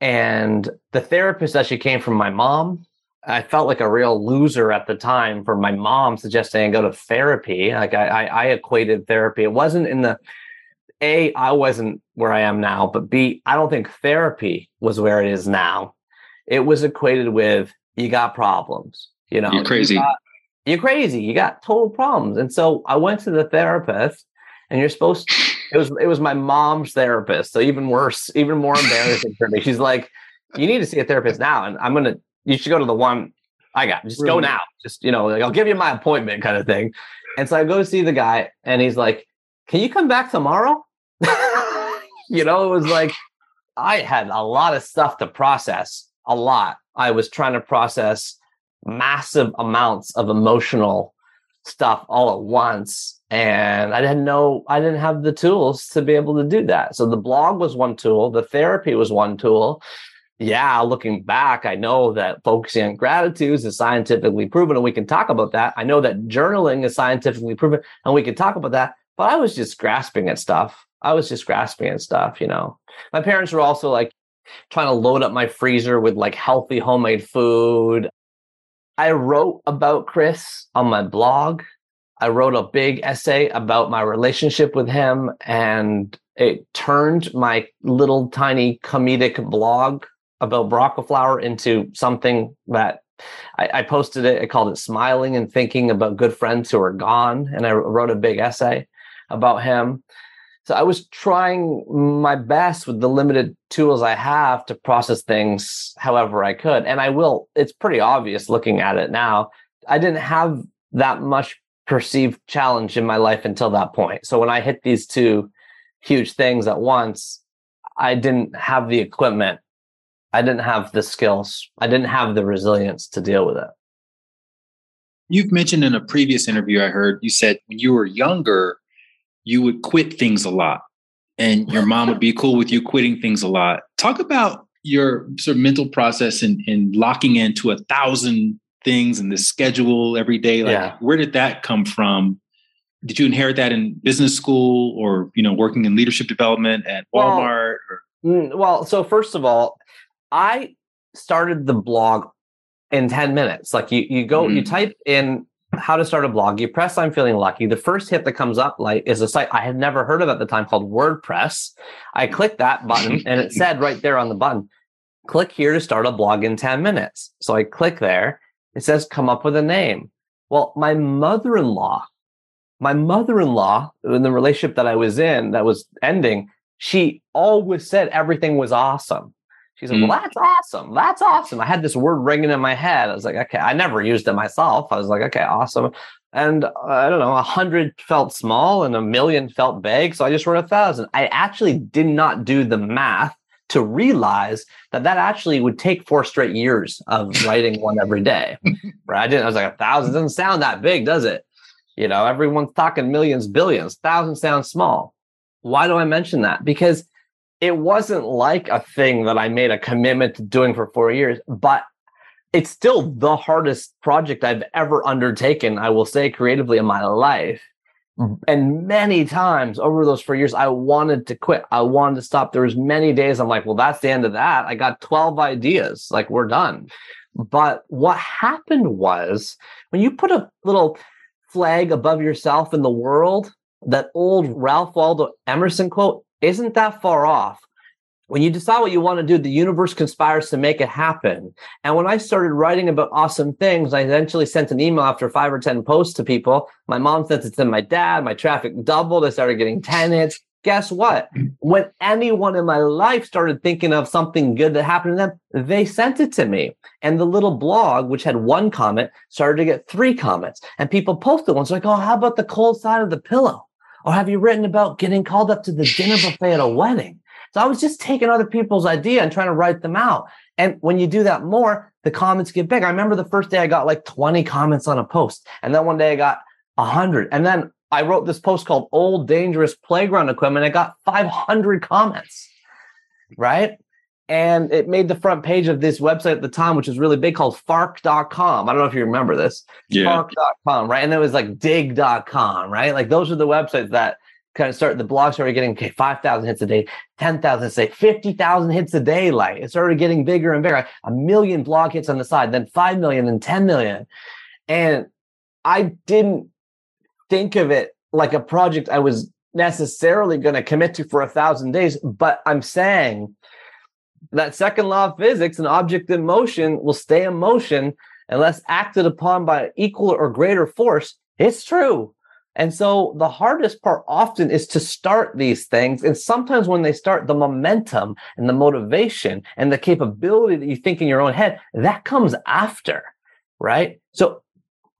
And the therapist actually came from my mom. I felt like a real loser at the time for my mom suggesting I go to therapy. Like I, I, I equated therapy. It wasn't in the A, I wasn't where I am now, but B, I don't think therapy was where it is now. It was equated with you got problems. You know, you're crazy. You got, you're crazy. You got total problems. And so I went to the therapist, and you're supposed to it was it was my mom's therapist. So even worse, even more embarrassing for me. She's like, "You need to see a therapist now," and I'm gonna. You should go to the one I got. Just really? go now. Just you know, like, I'll give you my appointment, kind of thing. And so I go see the guy and he's like, Can you come back tomorrow? you know, it was like I had a lot of stuff to process, a lot. I was trying to process massive amounts of emotional stuff all at once. And I didn't know, I didn't have the tools to be able to do that. So the blog was one tool, the therapy was one tool. Yeah, looking back, I know that focusing on gratitudes is scientifically proven, and we can talk about that. I know that journaling is scientifically proven, and we can talk about that. But I was just grasping at stuff. I was just grasping at stuff, you know. My parents were also like trying to load up my freezer with like healthy homemade food. I wrote about Chris on my blog. I wrote a big essay about my relationship with him, and it turned my little tiny comedic blog about Broccoflower into something that I, I, posted it. I called it Smiling and Thinking About Good Friends Who Are Gone. And I wrote a big essay about him. So I was trying my best with the limited tools I have to process things however I could. And I will, it's pretty obvious looking at it now. I didn't have that much perceived challenge in my life until that point. So when I hit these two huge things at once, I didn't have the equipment. I didn't have the skills. I didn't have the resilience to deal with it. You've mentioned in a previous interview I heard you said when you were younger, you would quit things a lot and your mom would be cool with you quitting things a lot. Talk about your sort of mental process and in, in locking into a thousand things and the schedule every day. Like yeah. where did that come from? Did you inherit that in business school or, you know, working in leadership development at Walmart? Well, mm, well so first of all, I started the blog in 10 minutes. Like you, you go, mm. you type in how to start a blog. You press I'm feeling lucky. The first hit that comes up like is a site I had never heard of at the time called WordPress. I clicked that button and it said right there on the button, click here to start a blog in 10 minutes. So I click there. It says come up with a name. Well, my mother-in-law, my mother-in-law in the relationship that I was in that was ending, she always said everything was awesome. She said, mm. Well, that's awesome. That's awesome. I had this word ringing in my head. I was like, Okay, I never used it myself. I was like, Okay, awesome. And uh, I don't know, a hundred felt small and a million felt big. So I just wrote a thousand. I actually did not do the math to realize that that actually would take four straight years of writing one every day. Right. I didn't, I was like, a thousand doesn't sound that big, does it? You know, everyone's talking millions, billions, thousand sounds small. Why do I mention that? Because it wasn't like a thing that I made a commitment to doing for four years, but it's still the hardest project I've ever undertaken, I will say creatively in my life. And many times over those four years, I wanted to quit. I wanted to stop. There was many days I'm like, well, that's the end of that. I got 12 ideas. Like we're done. But what happened was when you put a little flag above yourself in the world, that old Ralph Waldo Emerson quote, isn't that far off. When you decide what you want to do, the universe conspires to make it happen. And when I started writing about awesome things, I eventually sent an email after five or 10 posts to people. My mom sent it to my dad. My traffic doubled. I started getting 10 hits. Guess what? When anyone in my life started thinking of something good that happened to them, they sent it to me. And the little blog, which had one comment, started to get three comments. And people posted ones like, oh, how about the cold side of the pillow? Or have you written about getting called up to the dinner buffet at a wedding? So I was just taking other people's idea and trying to write them out. And when you do that more, the comments get big. I remember the first day I got like 20 comments on a post. And then one day I got 100. And then I wrote this post called Old Dangerous Playground Equipment. I got 500 comments. Right and it made the front page of this website at the time, which was really big called fark.com. I don't know if you remember this. Yeah. Fark.com, right? And it was like digg.com, right? Like those are the websites that kind of started, the blog started getting, okay, 5,000 hits a day, 10,000 say 50,000 hits a day. Like it started getting bigger and bigger, a million blog hits on the side, then 5 million, then 10 million. And I didn't think of it like a project I was necessarily going to commit to for a thousand days, but I'm saying, that second law of physics, an object in motion will stay in motion unless acted upon by equal or greater force. It's true. And so the hardest part often is to start these things. And sometimes when they start, the momentum and the motivation and the capability that you think in your own head, that comes after, right? So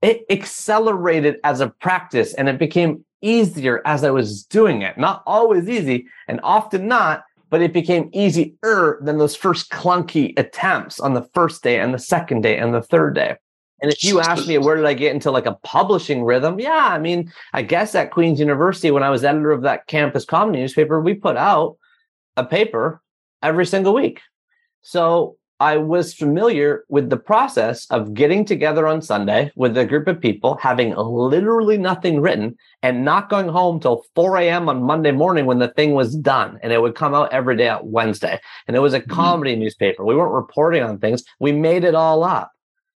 it accelerated as a practice and it became easier as I was doing it. Not always easy and often not, but it became easier than those first clunky attempts on the first day and the second day and the third day. And if you ask me where did I get into like a publishing rhythm, yeah, I mean, I guess at Queen's University when I was editor of that campus comedy newspaper, we put out a paper every single week. So I was familiar with the process of getting together on Sunday with a group of people, having literally nothing written, and not going home till 4 a.m. on Monday morning when the thing was done. And it would come out every day on Wednesday. And it was a mm-hmm. comedy mm-hmm. newspaper. We weren't reporting on things, we made it all up.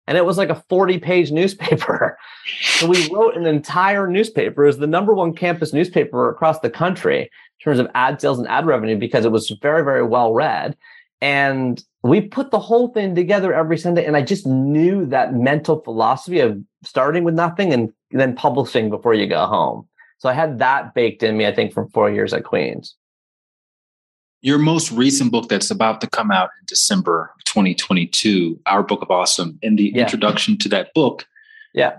And it was like a 40 page newspaper. so we wrote an entire newspaper. It was the number one campus newspaper across the country in terms of ad sales and ad revenue because it was very, very well read. And we put the whole thing together every Sunday. And I just knew that mental philosophy of starting with nothing and then publishing before you go home. So I had that baked in me, I think, from four years at Queen's. Your most recent book that's about to come out in December 2022, Our Book of Awesome, in the yeah. introduction to that book, yeah,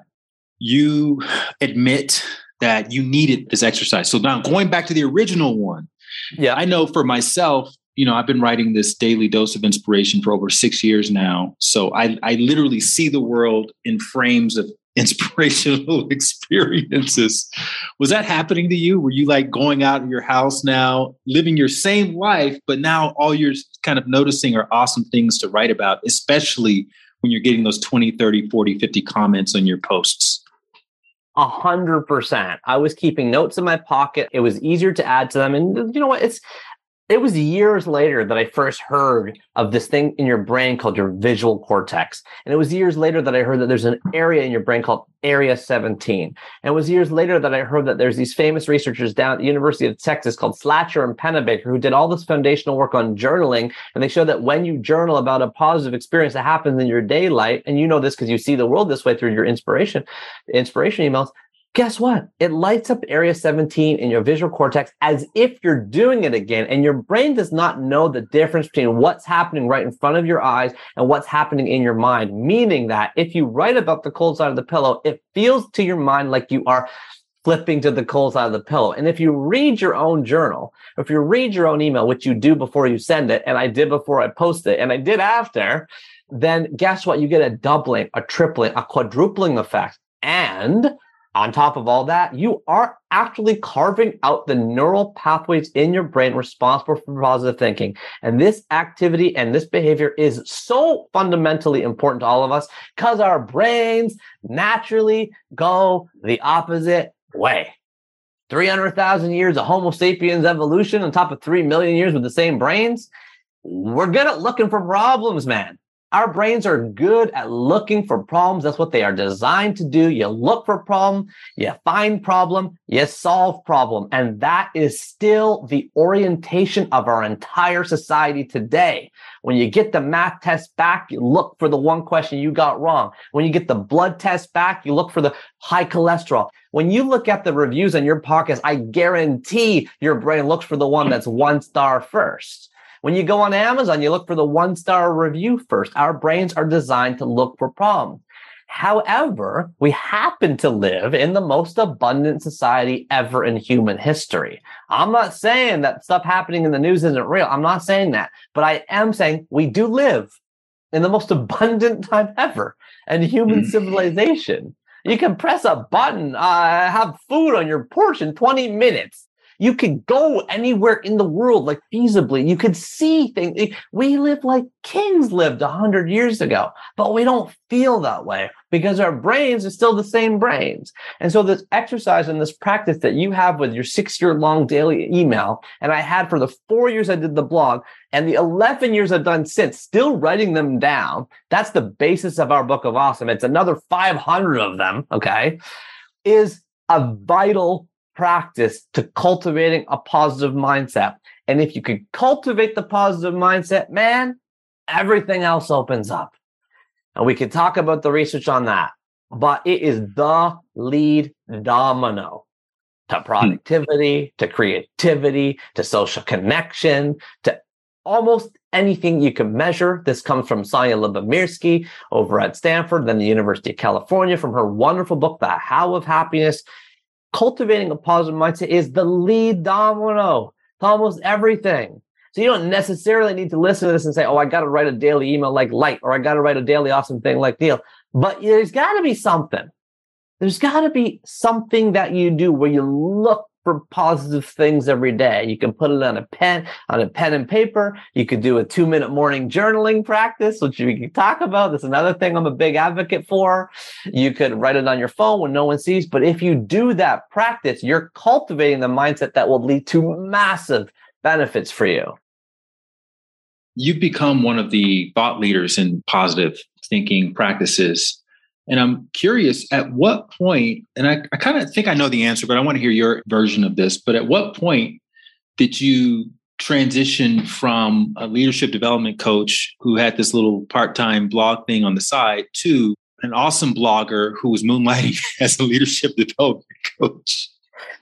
you admit that you needed this exercise. So now going back to the original one, yeah, I know for myself, you know, I've been writing this daily dose of inspiration for over six years now. So I, I literally see the world in frames of inspirational experiences. Was that happening to you? Were you like going out of your house now, living your same life, but now all you're kind of noticing are awesome things to write about, especially when you're getting those 20, 30, 40, 50 comments on your posts? A hundred percent. I was keeping notes in my pocket. It was easier to add to them. And you know what? It's it was years later that I first heard of this thing in your brain called your visual cortex. And it was years later that I heard that there's an area in your brain called Area 17. And it was years later that I heard that there's these famous researchers down at the University of Texas called Slatcher and Pennebaker who did all this foundational work on journaling. And they show that when you journal about a positive experience that happens in your daylight, and you know this because you see the world this way through your inspiration, inspiration emails, guess what? It lights up area 17 in your visual cortex as if you're doing it again. And your brain does not know the difference between what's happening right in front of your eyes and what's happening in your mind. Meaning that if you write about the cold side of the pillow, it feels to your mind like you are flipping to the cold side of the pillow. And if you read your own journal, if you read your own email, which you do before you send it, and I did before I post it, and I did after, then guess what? You get a doubling, a tripling, a quadrupling effect. And on top of all that, you are actually carving out the neural pathways in your brain responsible for positive thinking. And this activity and this behavior is so fundamentally important to all of us because our brains naturally go the opposite way. 300,000 years of Homo sapiens evolution on top of 3 million years with the same brains. We're good at looking for problems, man. Our brains are good at looking for problems. That's what they are designed to do. You look for problem, you find problem, you solve problem. And that is still the orientation of our entire society today. When you get the math test back, you look for the one question you got wrong. When you get the blood test back, you look for the high cholesterol. When you look at the reviews on your podcast, I guarantee your brain looks for the one that's one star first. When you go on Amazon, you look for the one star review first. Our brains are designed to look for problems. However, we happen to live in the most abundant society ever in human history. I'm not saying that stuff happening in the news isn't real. I'm not saying that, but I am saying we do live in the most abundant time ever in human mm. civilization. You can press a button, uh, have food on your porch in 20 minutes. You could go anywhere in the world, like feasibly. You could see things. We live like kings lived a hundred years ago, but we don't feel that way because our brains are still the same brains. And so this exercise and this practice that you have with your six year long daily email, and I had for the four years I did the blog and the 11 years I've done since, still writing them down. That's the basis of our book of awesome. It's another 500 of them. Okay. Is a vital practice to cultivating a positive mindset. And if you could cultivate the positive mindset, man, everything else opens up. And we could talk about the research on that, but it is the lead domino to hmm. productivity, to creativity, to social connection, to almost anything you can measure. This comes from Sonja Lyubomirsky over at Stanford, then the University of California, from her wonderful book, The How of Happiness. Cultivating a positive mindset is the lead domino to almost everything. So you don't necessarily need to listen to this and say, oh, I got to write a daily email like Light, or I got to write a daily awesome thing like Neil. But there's got to be something. There's got to be something that you do where you look positive things every day. You can put it on a pen, on a pen and paper. You could do a two minute morning journaling practice, which we can talk about. That's another thing I'm a big advocate for. You could write it on your phone when no one sees. But if you do that practice, you're cultivating the mindset that will lead to massive benefits for you. You've become one of the thought leaders in positive thinking practices and I'm curious at what point, and I, I kind of think I know the answer, but I want to hear your version of this. But at what point did you transition from a leadership development coach who had this little part time blog thing on the side to an awesome blogger who was moonlighting as a leadership development coach?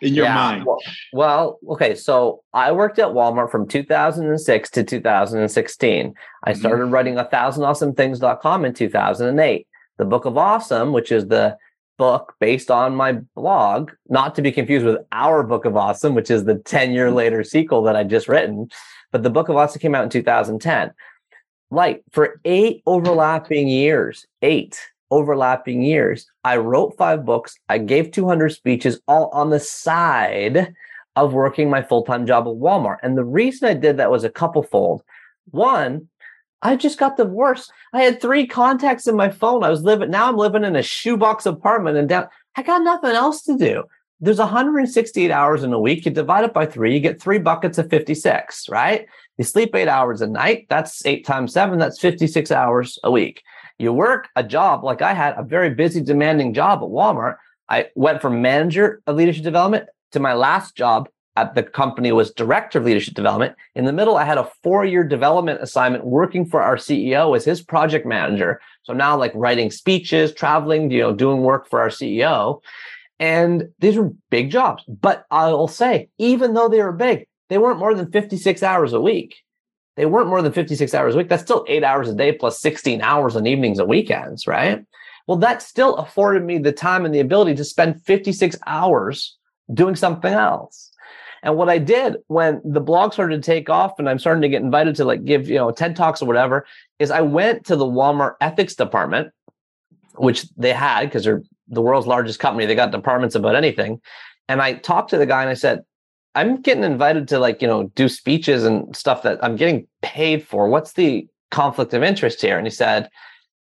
in your yeah, mind? Well, well, okay. So I worked at Walmart from 2006 to 2016. I mm-hmm. started mm-hmm. writing a thousand awesome things.com in 2008 the Book of Awesome, which is the book based on my blog, not to be confused with our Book of Awesome, which is the 10 year mm-hmm. later sequel that I just written. But the Book of Awesome came out in 2010. Like for eight overlapping years, eight overlapping years, I wrote five books. I gave 200 speeches all on the side of working my full time job at Walmart. And the reason I did that was a couple fold. One, I just got divorced. I had three contacts in my phone. I was living now I'm living in a shoebox apartment and down. I got nothing else to do. There's 168 hours in a week. You divide it by three, you get three buckets of 56, right? You sleep eight hours a night. That's eight times seven. That's 56 hours a week. You work a job like I had, a very busy, demanding job at Walmart. I went from manager of leadership development to my last job at the company was director of leadership development. In the middle, I had a four year development assignment working for our CEO as his project manager. So now like writing speeches, traveling, you know, doing work for our CEO. And these were big jobs. But I'll say, even though they were big, they weren't more than 56 hours a week. They weren't more than 56 hours a week. That's still eight hours a day plus 16 hours on evenings and weekends, right? Well, that still afforded me the time and the ability to spend 56 hours doing something else. And what I did when the blog started to take off and I'm starting to get invited to like give, you know, TED Talks or whatever, is I went to the Walmart ethics department, which they had because they're the world's largest company. They got departments about anything. And I talked to the guy and I said, I'm getting invited to like, you know, do speeches and stuff that I'm getting paid for. What's the conflict of interest here? And he said,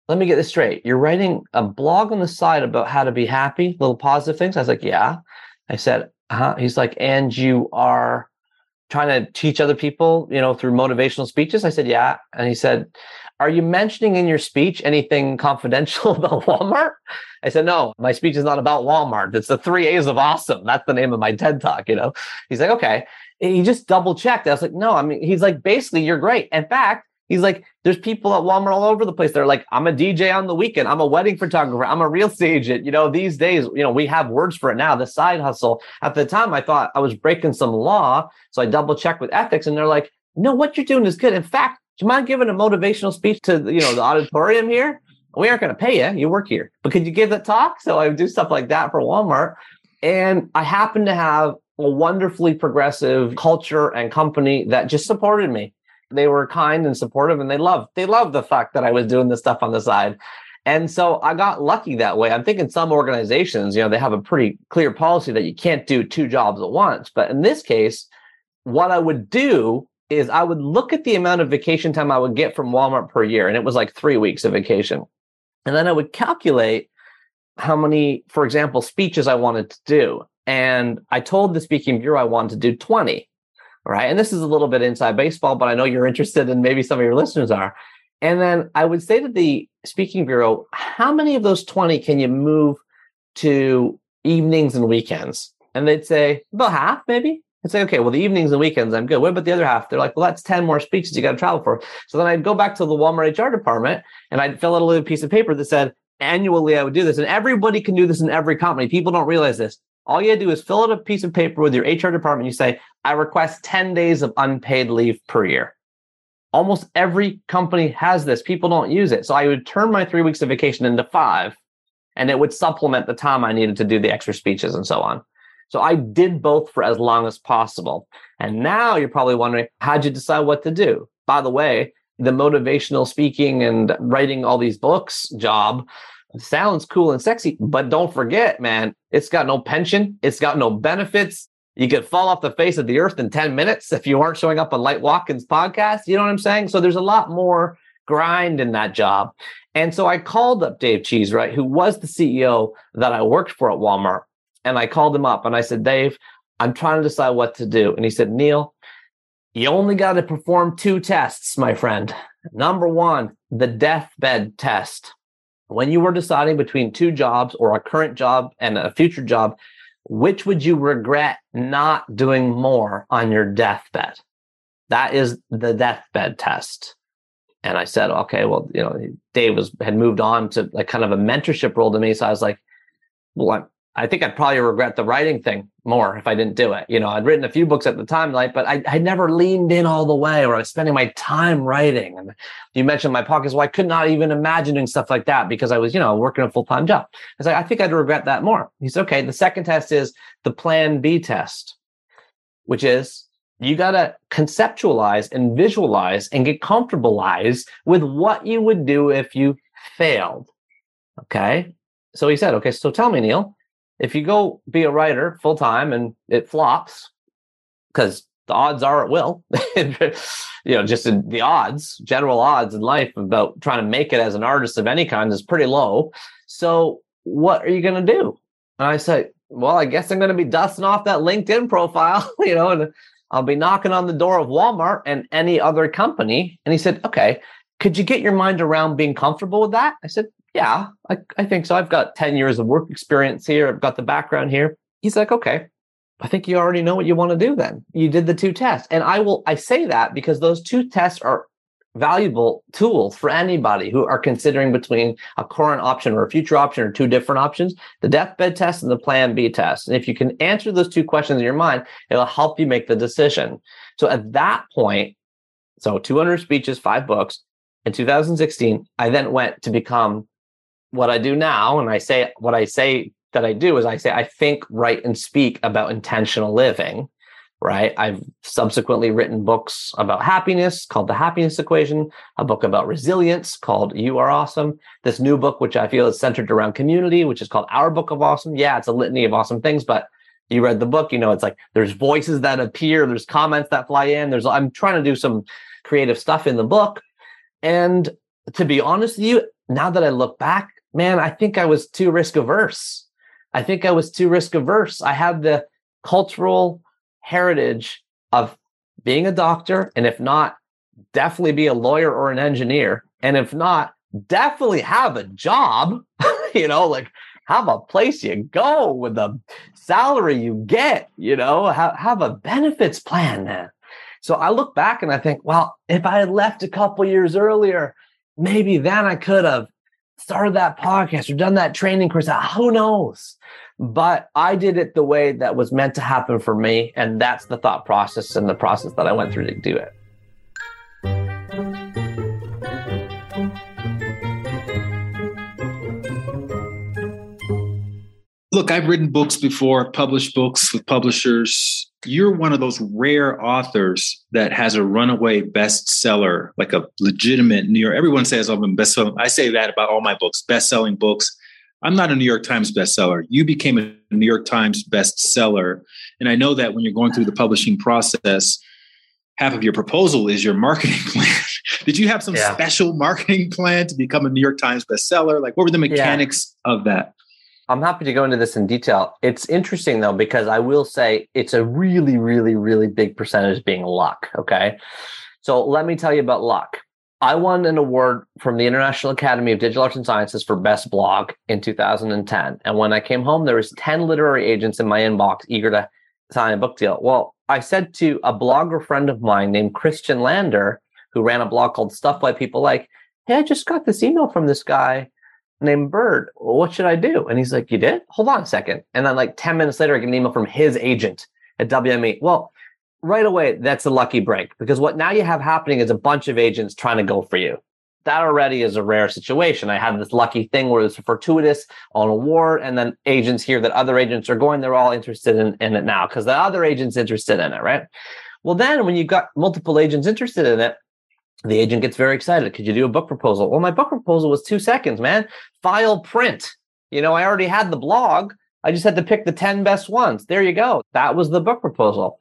let me get this straight. You're writing a blog on the side about how to be happy, little positive things. I was like, yeah. I said, uh-huh. He's like, and you are trying to teach other people, you know, through motivational speeches? I said, yeah. And he said, are you mentioning in your speech anything confidential about Walmart? I said, no, my speech is not about Walmart. It's the three A's of awesome. That's the name of my TED talk, you know? He's like, okay. He just double checked. I was like, no, I mean, he's like, basically, you're great. In fact, He's like, there's people at Walmart all over the place. They're like, I'm a DJ on the weekend. I'm a wedding photographer. I'm a real estate agent. You know, these days, you know, we have words for it now, the side hustle. At the time, I thought I was breaking some law. So I double checked with ethics and they're like, no, what you're doing is good. In fact, do you mind giving a motivational speech to, you know, the auditorium here? We aren't going to pay you. You work here, but could you give that talk? So I would do stuff like that for Walmart. And I happen to have a wonderfully progressive culture and company that just supported me they were kind and supportive and they loved they loved the fact that I was doing this stuff on the side. And so I got lucky that way. I'm thinking some organizations, you know, they have a pretty clear policy that you can't do two jobs at once. But in this case, what I would do is I would look at the amount of vacation time I would get from Walmart per year. And it was like three weeks of vacation. And then I would calculate how many, for example, speeches I wanted to do. And I told the speaking bureau I wanted to do 20 right? And this is a little bit inside baseball, but I know you're interested and maybe some of your listeners are. And then I would say to the speaking bureau, how many of those 20 can you move to evenings and weekends? And they'd say, about half, maybe. I'd say, okay, well, the evenings and weekends, I'm good. What about the other half? They're like, well, that's 10 more speeches you got to travel for. So then I'd go back to the Walmart HR department and I'd fill out a little piece of paper that said, annually, I would do this. And everybody can do this in every company. People don't realize this. All you do is fill out a piece of paper with your HR department. You say, I request 10 days of unpaid leave per year. Almost every company has this. People don't use it. So I would turn my three weeks of vacation into five, and it would supplement the time I needed to do the extra speeches and so on. So I did both for as long as possible. And now you're probably wondering, how'd you decide what to do? By the way, the motivational speaking and writing all these books job sounds cool and sexy, but don't forget, man, it's got no pension, it's got no benefits. You could fall off the face of the earth in 10 minutes if you aren't showing up on Light Watkins podcast. You know what I'm saying? So there's a lot more grind in that job. And so I called up Dave Cheesewright, who was the CEO that I worked for at Walmart. And I called him up and I said, Dave, I'm trying to decide what to do. And he said, Neil, you only got to perform two tests, my friend. Number one, the deathbed test. When you were deciding between two jobs or a current job and a future job, which would you regret not doing more on your deathbed? That is the deathbed test. And I said, okay, well, you know, Dave was had moved on to like kind of a mentorship role to me. So I was like, well, I think I'd probably regret the writing thing more if I didn't do it. You know, I'd written a few books at the time, like, but I, I never leaned in all the way or I was spending my time writing. And you mentioned my pockets. Well, I could not even imagine doing stuff like that because I was, you know, working a full time job. I like, I think I'd regret that more. He said, okay, the second test is the plan B test, which is you got to conceptualize and visualize and get comfortableized with what you would do if you failed. Okay. So he said, okay, so tell me, Neil, if you go be a writer full time and it flops, because the odds are it will, you know, just the odds, general odds in life about trying to make it as an artist of any kind is pretty low. So what are you going to do? And I said, well, I guess I'm going to be dusting off that LinkedIn profile, you know, and I'll be knocking on the door of Walmart and any other company. And he said, okay, could you get your mind around being comfortable with that? I said, yeah, I, I think so. I've got 10 years of work experience here. I've got the background here. He's like, okay, I think you already know what you want to do then. You did the two tests. And I will, I say that because those two tests are valuable tools for anybody who are considering between a current option or a future option or two different options the deathbed test and the plan B test. And if you can answer those two questions in your mind, it'll help you make the decision. So at that point, so 200 speeches, five books in 2016, I then went to become what I do now, and I say what I say that I do is I say I think, write, and speak about intentional living. Right. I've subsequently written books about happiness called The Happiness Equation, a book about resilience called You Are Awesome. This new book, which I feel is centered around community, which is called Our Book of Awesome. Yeah, it's a litany of awesome things, but you read the book, you know, it's like there's voices that appear, there's comments that fly in. There's I'm trying to do some creative stuff in the book. And to be honest with you, now that I look back, man, I think I was too risk averse. I think I was too risk averse. I had the cultural heritage of being a doctor, and if not, definitely be a lawyer or an engineer. And if not, definitely have a job, you know, like have a place you go with the salary you get, you know, have, have a benefits plan, man. So I look back and I think, well, if I had left a couple years earlier, maybe then I could have started that podcast or done that training course. Uh, who knows? But I did it the way that was meant to happen for me. And that's the thought process and the process that I went through to do it. Look, I've written books before, published books with publishers. You're one of those rare authors that has a runaway bestseller, like a legitimate New York. Everyone says I'm a bestseller. I say that about all my books, best-selling books. I'm not a New York Times bestseller. You became a New York Times bestseller, and I know that when you're going through the publishing process, half of your proposal is your marketing plan. Did you have some yeah. special marketing plan to become a New York Times bestseller? Like, what were the mechanics yeah. of that? I'm happy to go into this in detail. It's interesting though, because I will say it's a really, really, really big percentage being luck. Okay. So let me tell you about luck. I won an award from the International Academy of Digital Arts and Sciences for best blog in 2010. And when I came home, there was 10 literary agents in my inbox eager to sign a book deal. Well, I said to a blogger friend of mine named Christian Lander, who ran a blog called Stuff White People Like, Hey, I just got this email from this guy named Bird. What should I do? And he's like, You did? Hold on a second. And then, like 10 minutes later, I get an email from his agent at WME. Well, right away, that's a lucky break because what now you have happening is a bunch of agents trying to go for you. That already is a rare situation. I had this lucky thing where it's fortuitous on award, and then agents hear that other agents are going, they're all interested in, in it now because the other agent's interested in it, right? Well, then when you've got multiple agents interested in it, the agent gets very excited. Could you do a book proposal? Well, my book proposal was two seconds, man. File print. You know, I already had the blog. I just had to pick the 10 best ones. There you go. That was the book proposal.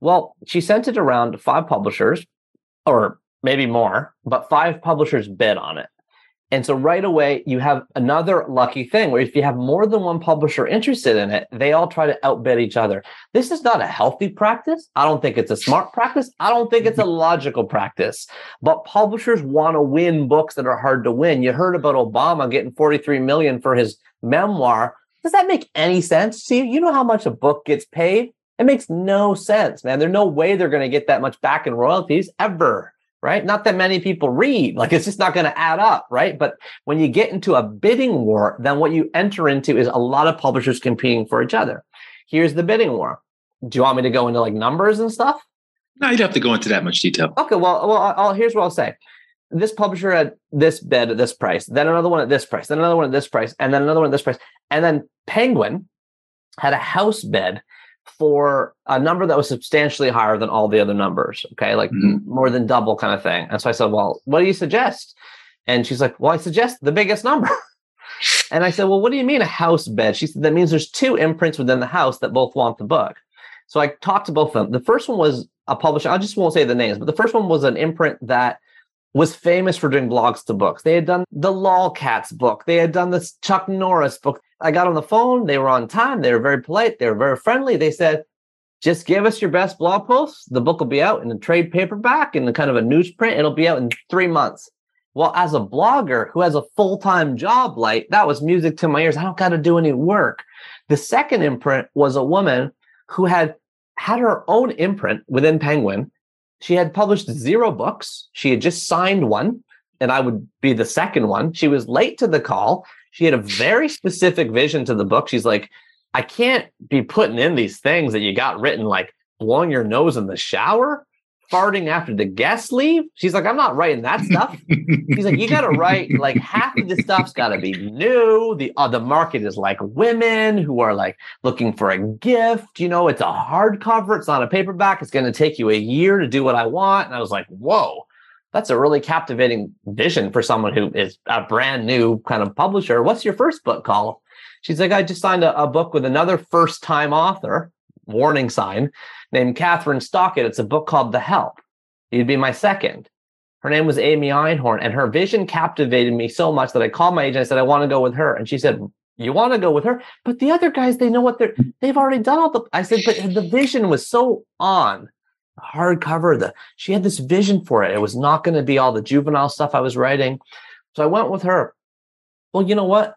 Well, she sent it around to five publishers, or maybe more, but five publishers bid on it. And so right away, you have another lucky thing where if you have more than one publisher interested in it, they all try to outbid each other. This is not a healthy practice. I don't think it's a smart practice. I don't think it's a logical practice. But publishers want to win books that are hard to win. You heard about Obama getting 43 million for his memoir. Does that make any sense? See, you know how much a book gets paid? It makes no sense, man. There's no way they're going to get that much back in royalties ever right? Not that many people read, like it's just not going to add up, right? But when you get into a bidding war, then what you enter into is a lot of publishers competing for each other. Here's the bidding war. Do you want me to go into like numbers and stuff? No, you'd have to go into that much detail. Okay, well, well, I'll, here's what I'll say. This publisher had this bid at this price, then another one at this price, then another one at this price, and then another one at this price, and then Penguin had a house bid for a number that was substantially higher than all the other numbers. Okay. Like mm-hmm. more than double kind of thing. And so I said, well, what do you suggest? And she's like, well, I suggest the biggest number. and I said, well, what do you mean a house bid? She said, that means there's two imprints within the house that both want the book. So I talked to both of them. The first one was a publisher. I just won't say the names, but the first one was an imprint that was famous for doing blogs to books. They had done the Lolcats book. They had done the Chuck Norris book. I got on the phone. They were on time. They were very polite. They were very friendly. They said, just give us your best blog posts. The book will be out in a trade paperback in a kind of a newsprint. It'll be out in three months. Well, as a blogger who has a full time job, like that was music to my ears. I don't got to do any work. The second imprint was a woman who had had her own imprint within Penguin. She had published zero books. She had just signed one, and I would be the second one. She was late to the call. She had a very specific vision to the book. She's like, I can't be putting in these things that you got written like blowing your nose in the shower, farting after the guests leave. She's like, I'm not writing that stuff. She's like, you got to write like half of the stuff's got to be new. The uh, the market is like women who are like looking for a gift. You know, it's a hardcover. It's not a paperback. It's going to take you a year to do what I want. And I was like, whoa. That's a really captivating vision for someone who is a brand new kind of publisher. What's your first book called? She's like, I just signed a, a book with another first time author, warning sign, named Kathryn Stockett. It's a book called The Help. You'd be my second. Her name was Amy Einhorn, and her vision captivated me so much that I called my agent. I said, I want to go with her. And she said, You want to go with her? But the other guys, they know what they're, they've already done all the. I said, But the vision was so on hardcover. The she had this vision for it. It was not going to be all the juvenile stuff I was writing. So I went with her. Well, you know what?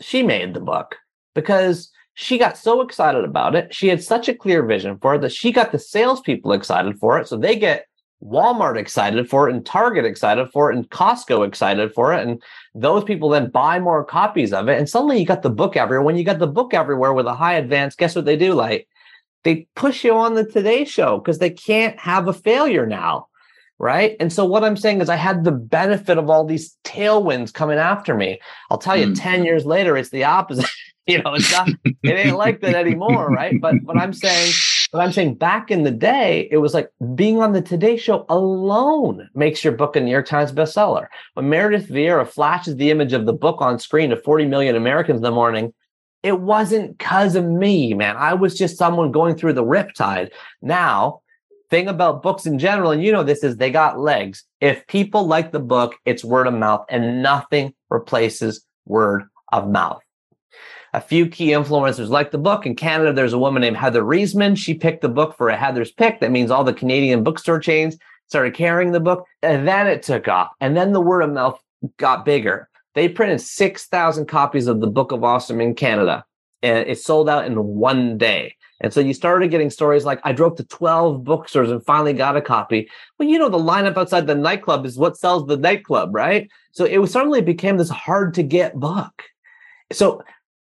she made the book because she got so excited about it. She had such a clear vision for it that she got the salespeople excited for it. So they get Walmart excited for it and Target excited for it and Costco excited for it. And those people then buy more copies of it. And suddenly you got the book everywhere. When you got the book everywhere with a high advance, guess what they do? Like they push you on the Today Show because they can't have a failure now right? And so what I'm saying is I had the benefit of all these tailwinds coming after me. I'll tell you, mm. 10 years later, it's the opposite. you know, it's not, it ain't like that anymore, right? But what I'm saying, what I'm saying back in the day, it was like being on the Today Show alone makes your book a New York Times bestseller. When Meredith Vieira flashes the image of the book on screen to 40 million Americans in the morning, it wasn't because of me, man. I was just someone going through the riptide. Now thing about books in general, and you know this is they got legs. If people like the book, it's word of mouth, and nothing replaces word of mouth. A few key influencers like the book. In Canada, there's a woman named Heather Reisman. She picked the book for a Heather's pick. That means all the Canadian bookstore chains started carrying the book. And then it took off. And then the word of mouth got bigger. They printed 6,000 copies of the Book of Awesome in Canada. And it sold out in one day. And so you started getting stories like, I drove to 12 bookstores and finally got a copy. Well, you know, the lineup outside the nightclub is what sells the nightclub, right? So it was suddenly became this hard to get book. So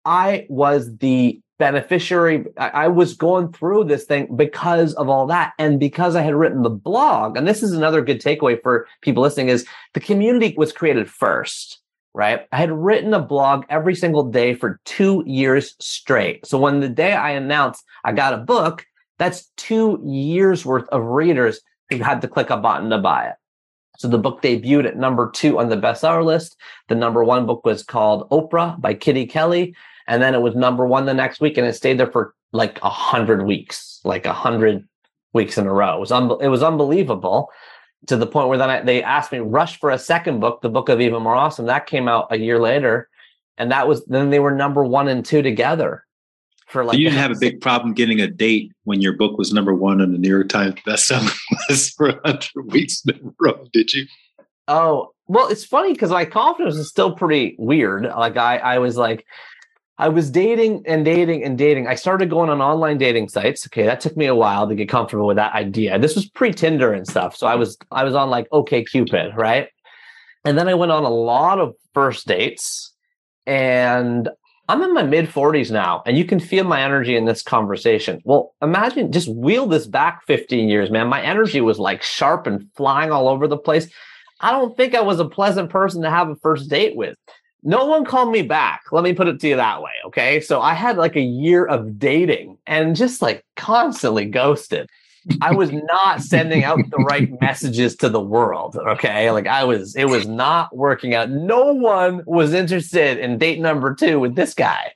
I was the beneficiary. I, I was going through this thing because of all that. And because I had written the blog, and this is another good takeaway for people listening is the community was created first right? I had written a blog every single day for two years straight. So when the day I announced I got a book, that's two years worth of readers who had to click a button to buy it. So the book debuted at number two on the bestseller list. The number one book was called Oprah by Kitty Kelley. And then it was number one the next week and it stayed there for like a hundred weeks, like a hundred weeks in a row. It was, un- it was unbelievable to the point where then I, they asked me rush for a second book, the book of even more awesome. That came out a year later, and that was then they were number one and two together. For like, so you didn't have a big problem getting a date when your book was number one on the New York Times bestseller list for hundred weeks in a row, did you? Oh well, it's funny because my confidence is still pretty weird. Like I, I was like, I was dating and dating and dating. I started going on online dating sites. Okay, that took me a while to get comfortable with that idea. This was pre Tinder and stuff, so I was I was on like OK Cupid, right? And then I went on a lot of first dates, and I'm in my mid 40s now, and you can feel my energy in this conversation. Well, imagine just wheel this back 15 years, man. My energy was like sharp and flying all over the place. I don't think I was a pleasant person to have a first date with no one called me back. Let me put it to you that way. Okay. So I had like a year of dating and just like constantly ghosted. I was not sending out the right messages to the world. Okay. Like I was, it was not working out. No one was interested in date number two with this guy.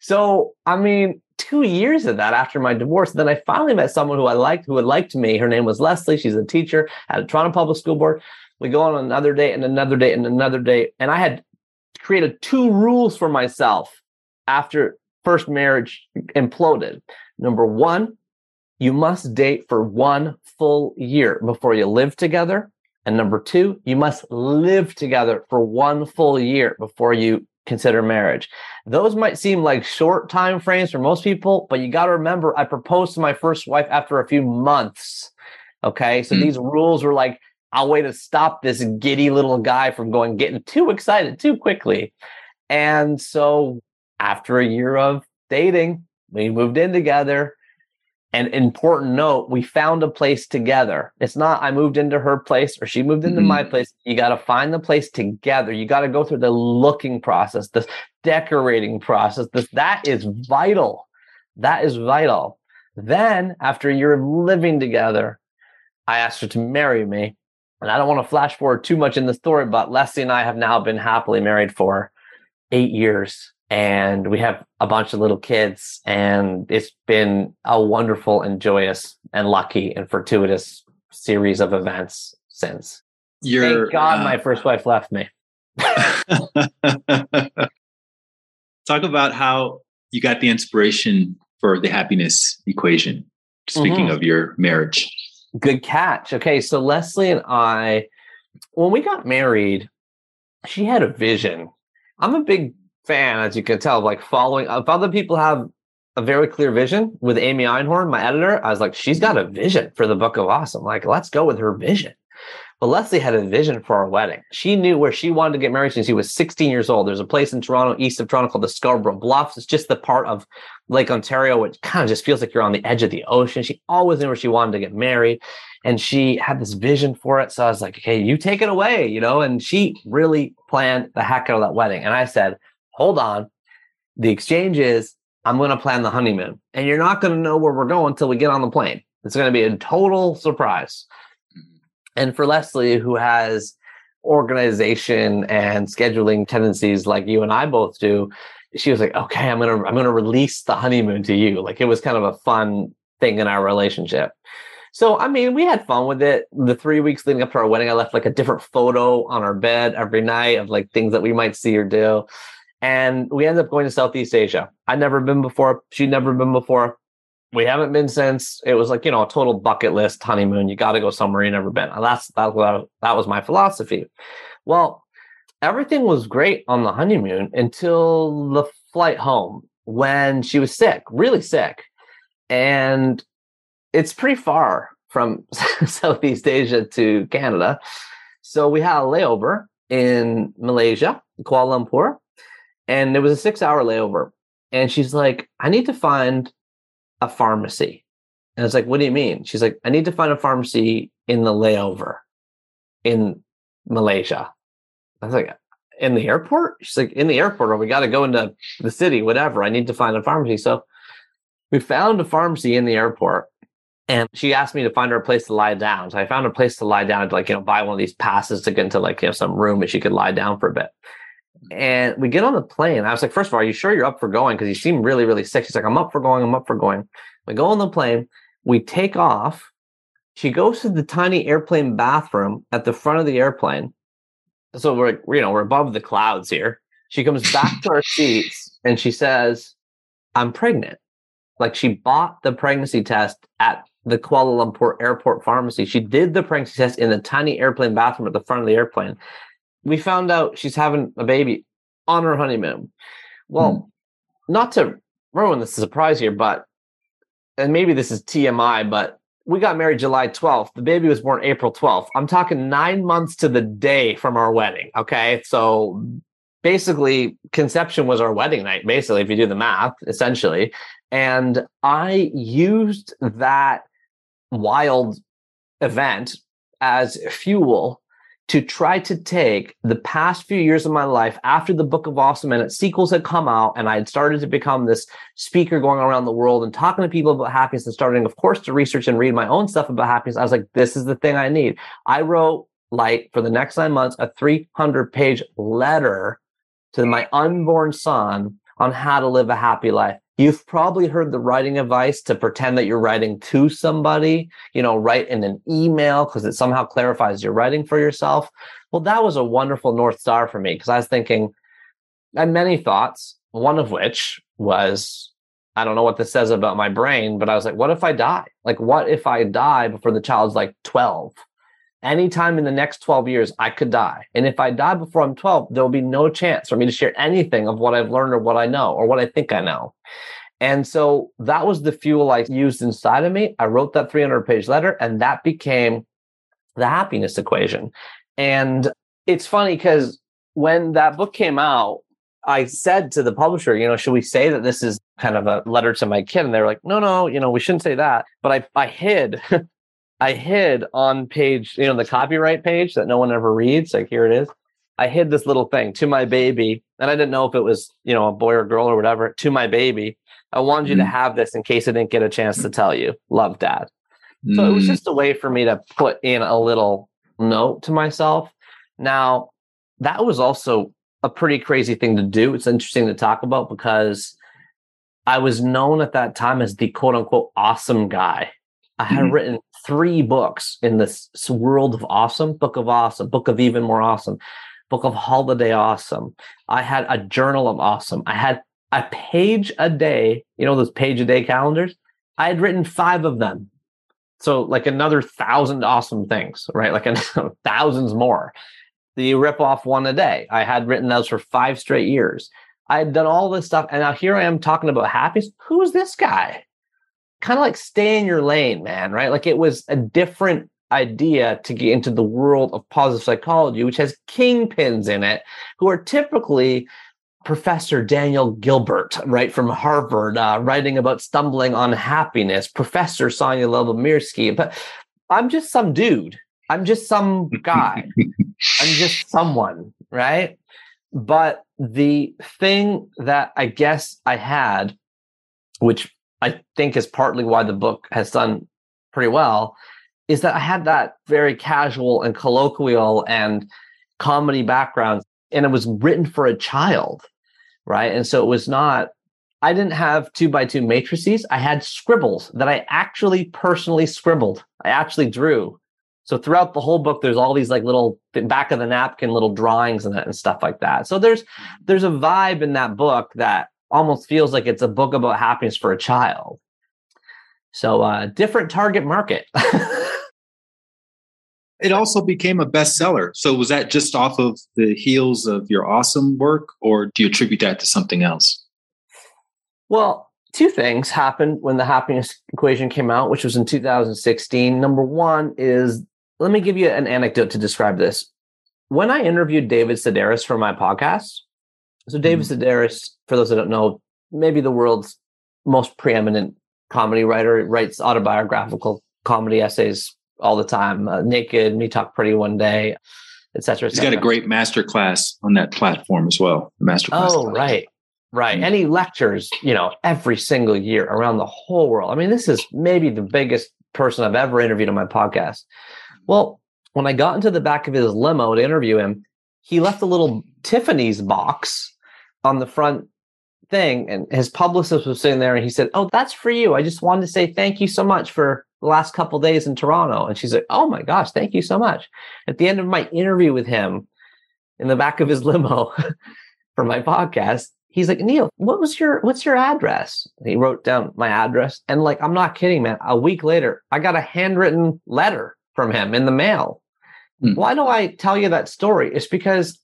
So, I mean, two years of that after my divorce. Then I finally met someone who I liked, who had liked me. Her name was Leslie. She's a teacher at a Toronto Public School Board. We go on another date and another date and another date. And I had created two rules for myself after first marriage imploded. Number one, you must date for one full year before you live together. And number two, you must live together for one full year before you consider marriage. Those might seem like short time frames for most people, but you got to remember I proposed to my first wife after a few months. Okay. So mm-hmm. these rules were like a way to stop this giddy little guy from going getting too excited too quickly. And so after a year of dating, we moved in together. An important note, we found a place together. It's not I moved into her place or she moved into mm-hmm. my place. You got to find the place together. You got to go through the looking process, this decorating process. This that is vital. That is vital. Then after a year of living together, I asked her to marry me and I don't want to flash forward too much in the story, but Leslie and I have now been happily married for eight years and we have a bunch of little kids and it's been a wonderful and joyous and lucky and fortuitous series of events since. You're, Thank God uh, my first wife left me. Talk about how you got the inspiration for the happiness equation. Speaking mm-hmm. of your marriage. Good catch. Okay, so Leslie and I, when we got married, she had a vision. I'm a big fan, as you can tell, like following. If other people have a very clear vision with Amy Einhorn, my editor, I was like, she's got a vision for the Book of Awesome. Like, let's go with her vision. But Leslie had a vision for our wedding. She knew where she wanted to get married since she was 16 years old. There's a place in Toronto, east of Toronto, called the Scarborough Bluffs. It's just the part of Lake Ontario, which kind of just feels like you're on the edge of the ocean. She always knew where she wanted to get married. And she had this vision for it. So I was like, okay, you take it away, you know? And she really planned the heck out of that wedding. And I said, hold on. The exchange is I'm going to plan the honeymoon. And you're not going to know where we're going until we get on the plane. It's going to be a total surprise. And for Leslie, who has organization and scheduling tendencies like you and I both do, she was like, "Okay, I'm gonna I'm gonna release the honeymoon to you." Like it was kind of a fun thing in our relationship. So I mean, we had fun with it. The three weeks leading up to our wedding, I left like a different photo on our bed every night of like things that we might see or do. And we ended up going to Southeast Asia. I'd never been before. She'd never been before we haven't been since. It was like you know a total bucket list honeymoon you got to go somewhere you never been. That's that was that was my philosophy. Well everything was great on the honeymoon until the flight home when she was sick really sick. And it's pretty far from southeast asia to canada. So we had a layover in malaysia kuala lumpur and it was a six hour layover. And she's like, I need to find a pharmacy. And it's like, what do you mean? She's like, I need to find a pharmacy in the layover in Malaysia. I was like, in the airport? She's like, in the airport, or we got to go into the city, whatever. I need to find a pharmacy. So we found a pharmacy in the airport and she asked me to find her a place to lie down. So I found a place to lie down to like, you know, buy one of these passes to get into like, you know, some room and she could lie down for a bit. And we get on the plane. I was like, first of all, are you sure you're up for going? Because you seem really, really sick. She's like, I'm up for going. I'm up for going. We go on the plane. We take off. She goes to the tiny airplane bathroom at the front of the airplane. So we're, you know, we're above the clouds here. She comes back to our seats and she says, I'm pregnant. Like she bought the pregnancy test at the Kuala Lumpur airport pharmacy. She did the pregnancy test in the tiny airplane bathroom at the front of the airplane. We found out she's having a baby on her honeymoon. Well, hmm. not to ruin the surprise here, but and maybe this is TMI, but we got married July 12th. The baby was born April 12th. I'm talking nine months to the day from our wedding. Okay. So basically, conception was our wedding night, basically, if you do the math, essentially. And I used that wild event as fuel to try to take the past few years of my life after the book of awesome and its sequels had come out and i had started to become this speaker going around the world and talking to people about happiness and starting of course to research and read my own stuff about happiness i was like this is the thing i need. I wrote like for the next nine months a 300 page letter to my unborn son on how to live a happy life You've probably heard the writing advice to pretend that you're writing to somebody, you know, write in an email because it somehow clarifies you're writing for yourself. Well, that was a wonderful North Star for me because I was thinking, I had many thoughts, one of which was, I don't know what this says about my brain, but I was like, what if I die? Like, what if I die before the child's like 12? Anytime in the next 12 years, I could die. And if I die before I'm 12, there will be no chance for me to share anything of what I've learned or what I know or what I think I know. And so that was the fuel I used inside of me. I wrote that 300 page letter and that became the happiness equation. And it's funny because when that book came out, I said to the publisher, you know, should we say that this is kind of a letter to my kid? And they're like, no, no, you know, we shouldn't say that. But I, I hid I hid on page, you know, the copyright page that no one ever reads. Like here it is. I hid this little thing to my baby, and I didn't know if it was, you know, a boy or girl or whatever. To my baby, I wanted you mm. to have this in case I didn't get a chance to tell you. Love, Dad. Mm. So it was mm. just a way for me to put in a little note to myself. Now, that was also a pretty crazy thing to do. It's interesting to talk about because I was known at that time as the quote unquote awesome guy. I had mm-hmm. written three books in this world of awesome book of awesome, book of even more awesome, book of holiday awesome. I had a journal of awesome. I had a page a day, you know, those page a day calendars. I had written five of them. So, like another thousand awesome things, right? Like thousands more. You rip off one a day. I had written those for five straight years. I had done all this stuff. And now here I am talking about happiness. Who's this guy? Kind of like stay in your lane, man, right? Like it was a different idea to get into the world of positive psychology, which has kingpins in it who are typically Professor Daniel Gilbert, right, from Harvard, uh, writing about stumbling on happiness, Professor Sonja Lyubomirsky. But I'm just some dude. I'm just some guy. I'm just someone, right? But the thing that I guess I had, which I think is partly why the book has done pretty well, is that I had that very casual and colloquial and comedy background, and it was written for a child, right? And so it was not. I didn't have two by two matrices. I had scribbles that I actually personally scribbled. I actually drew. So throughout the whole book, there's all these like little back of the napkin little drawings and, and stuff like that. So there's mm-hmm. there's a vibe in that book that almost feels like it's a book about happiness for a child. So, uh, different target market. it also became a bestseller. So, was that just off of the heels of your awesome work, or do you attribute that to something else? Well, two things happened when the happiness equation came out, which was in 2016. Number one is let me give you an anecdote to describe this. When I interviewed David Sedaris for my podcast, so David mm-hmm. Sedaris, for those that don't know, maybe the world's most preeminent comedy writer. Writes autobiographical comedy essays all the time. Uh, Naked, Me Talk Pretty One Day, etc. Et He's got a great master class on that platform as well. The master class. Oh, right. Right. And he lectures, you know, every single year around the whole world. I mean, this is maybe the biggest person I've ever interviewed on my podcast. Well, when I got into the back of his limo to interview him, he left a little Tiffany's box on the front thing. And his publicist was sitting there and he said, Oh, that's for you. I just wanted to say thank you so much for the last couple days in Toronto. And she's like, Oh my gosh, thank you so much. At the end of my interview with him in the back of his limo for my podcast, he's like, Neil, what was your what's your address? And he wrote down my address. And like, I'm not kidding, man. A week later, I got a handwritten letter from him in the mail. Hmm. Why do I tell you that story? It's because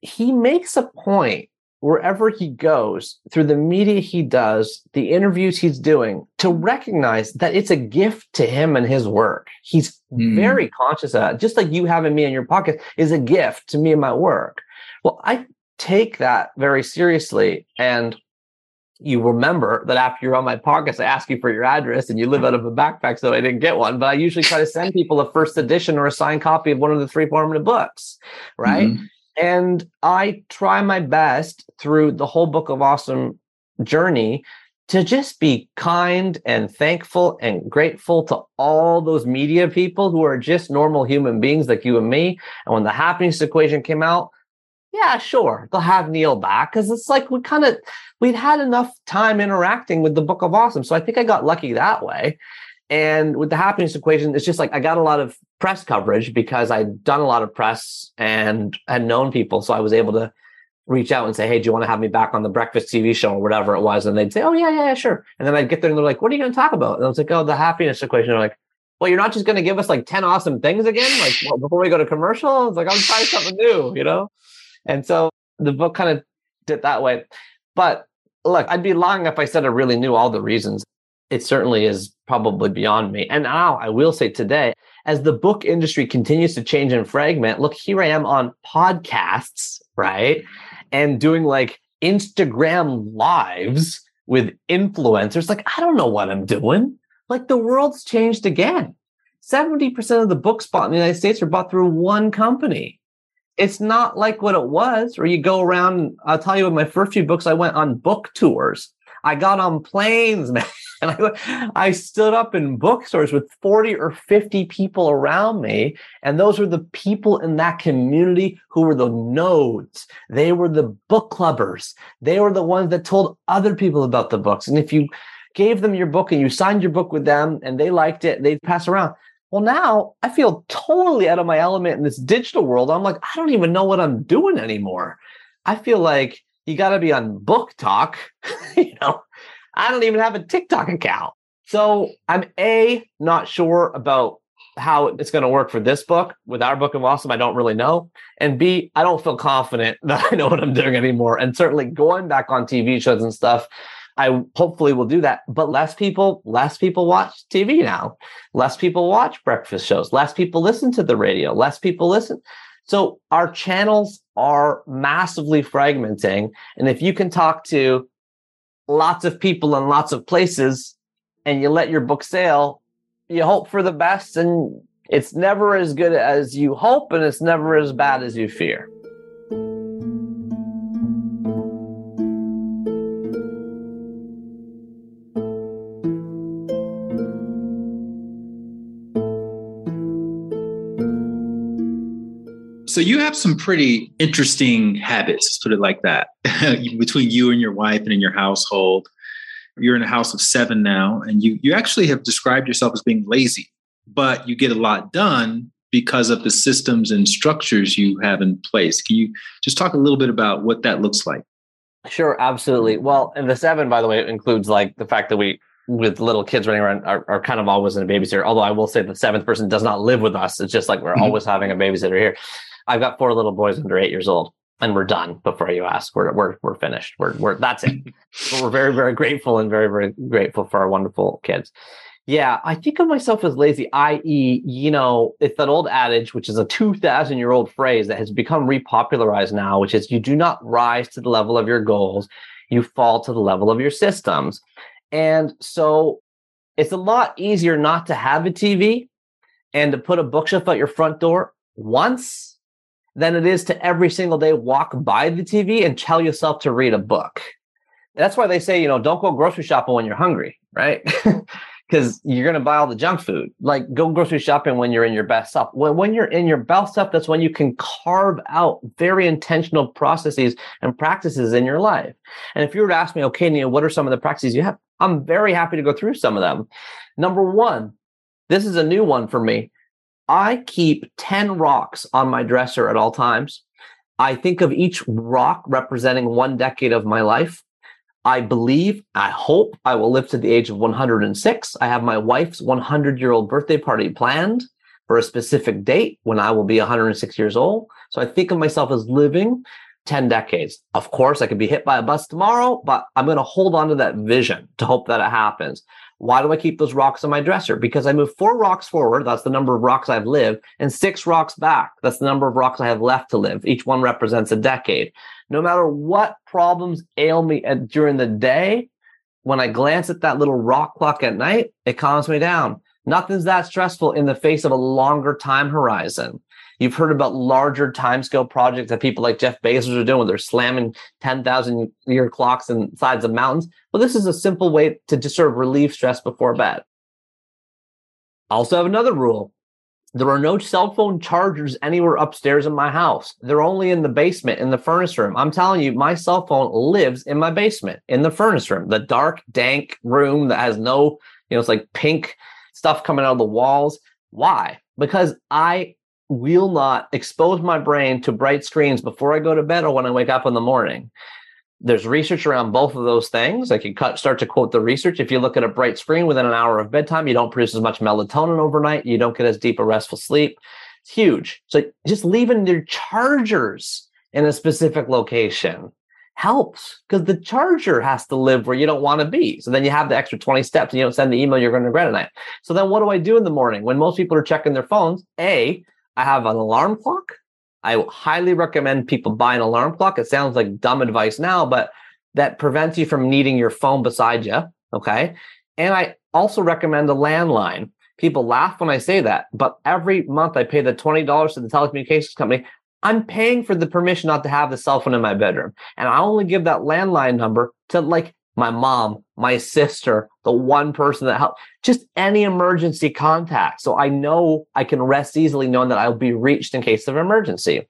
he makes a point wherever he goes through the media he does, the interviews he's doing, to recognize that it's a gift to him and his work. He's mm. very conscious of that. Just like you having me in your pocket is a gift to me and my work. Well, I take that very seriously. And you remember that after you're on my podcast, I ask you for your address and you live out of a backpack, so I didn't get one. But I usually try to send people a first edition or a signed copy of one of the three formative books, right? Mm-hmm. And I try my best through the whole book of awesome journey to just be kind and thankful and grateful to all those media people who are just normal human beings like you and me. And when the happiness equation came out, yeah, sure, they'll have Neil back because it's like we kind of we'd had enough time interacting with the Book of Awesome, so I think I got lucky that way. And with the happiness equation, it's just like I got a lot of press coverage because I'd done a lot of press and had known people, so I was able to reach out and say, "Hey, do you want to have me back on the breakfast TV show or whatever it was?" And they'd say, "Oh yeah, yeah, yeah, sure." And then I'd get there and they're like, "What are you going to talk about?" And I was like, "Oh, the happiness equation." They're like, well, you're not just going to give us like 10 awesome things again, like well, before we go to commercial. It's like, I'm trying something new, you know? And so the book kind of did that way. But look, I'd be lying if I said I really knew all the reasons. It certainly is probably beyond me. And now I will say today, as the book industry continues to change and fragment, look, here I am on podcasts, right? And doing like Instagram lives with influencers. Like, I don't know what I'm doing. Like, the world's changed again. 70% of the books bought in the United States are bought through one company it's not like what it was where you go around i'll tell you with my first few books i went on book tours i got on planes man. And I, I stood up in bookstores with 40 or 50 people around me. And those were the people in that community who were the nodes. They were the book clubbers. They were the ones that told other people about the books. And if you gave them your book and you signed your book with them and they liked it they'd pass around. Well, now I feel totally out of my element in this digital world. I'm like, I don't even know what I'm doing anymore. I feel like you got to be on BookTok. you know, I don't even have a TikTok account. So I'm A, not sure about how it's going to work for this book. With our book of awesome, I don't really know. And B, I don't feel confident that I know what I'm doing anymore. And certainly going back on TV shows and stuff, I hopefully will do that. But less people, less people watch TV now. Less people watch breakfast shows. Less people listen to the radio. Less people listen. So our channels are massively fragmenting. And if you can talk to lots of people in lots of places and you let your book sail, you hope for the best and it's never as good as you hope and it's never as bad as you fear. So you have some pretty interesting habits, put it like that, between you and your wife and in your household. You're in a house of seven now, and you you actually have described yourself as being lazy, but you get a lot done because of the systems and structures you have in place. Can you just talk a little bit about what that looks like? Sure, absolutely. Well, and the seven, by the way, includes like the fact that we with little kids running around are, are kind of always in a babysitter. Although I will say the seventh person does not live with us. It's just like we're mm-hmm. always having a babysitter here. I've got four little boys under eight years old, and we're done. Before you ask, we're we're we're finished. We're we're that's it. but we're very very grateful and very very grateful for our wonderful kids. Yeah, I think of myself as lazy, i.e., you know, it's that old adage, which is a 2,000 year old phrase that has become repopularized now, which is you do not rise to the level of your goals, you fall to the level of your systems. And so it's a lot easier not to have a TV and to put a bookshelf at your front door once than it is to every single day walk by the TV and tell yourself to read a book. That's why they say, you know, don't go grocery shopping when you're hungry, right? because you're going to buy all the junk food. Like go grocery shopping when you're in your best self. When, when you're in your best self, that's when you can carve out very intentional processes and practices in your life. And if you were to ask me, okay, Neil, what are some of the practices you have? I'm very happy to go through some of them. Number one, this is a new one for me. I keep 10 rocks on my dresser at all times. I think of each rock representing one decade of my life. I believe, I hope I will live to the age of 106. I have my wife's 100 year old birthday party planned for a specific date when I will be 106 years old. So I think of myself as living 10 decades. Of course, I could be hit by a bus tomorrow, but I'm going to hold on to that vision to hope that it happens. Why do I keep those rocks on my dresser? Because I move four rocks forward. That's the number of rocks I've lived and six rocks back. That's the number of rocks I have left to live. Each one represents a decade no matter what problems ail me at, during the day, when I glance at that little rock clock at night, it calms me down. Nothing's that stressful in the face of a longer time horizon. You've heard about larger timescale projects that people like Jeff Bezos are doing. Where they're slamming 10,000 year clocks in sides of mountains. But this is a simple way to just sort of relieve stress before bed. I also have another rule. There are no cell phone chargers anywhere upstairs in my house. They're only in the basement, in the furnace room. I'm telling you, my cell phone lives in my basement, in the furnace room, the dark, dank room that has no, you know, it's like pink stuff coming out of the walls. Why? Because I will not expose my brain to bright screens before I go to bed or when I wake up in the morning there's research around both of those things. I can cut, start to quote the research. If you look at a bright screen within an hour of bedtime, you don't produce as much melatonin overnight. You don't get as deep a restful sleep. It's huge. So just leaving your chargers in a specific location helps because the charger has to live where you don't want to be. So then you have the extra 20 steps and you don't send the email you're going to regret at night. So then what do I do in the morning when most people are checking their phones? A, I have an alarm clock I highly recommend people buy an alarm clock. It sounds like dumb advice now, but that prevents you from needing your phone beside you. Okay. And I also recommend a landline. People laugh when I say that, but every month I pay the $20 to the telecommunications company. I'm paying for the permission not to have the cell phone in my bedroom. And I only give that landline number to like my mom, my sister, the one person that helped, just any emergency contact. So I know I can rest easily knowing that I'll be reached in case of emergency.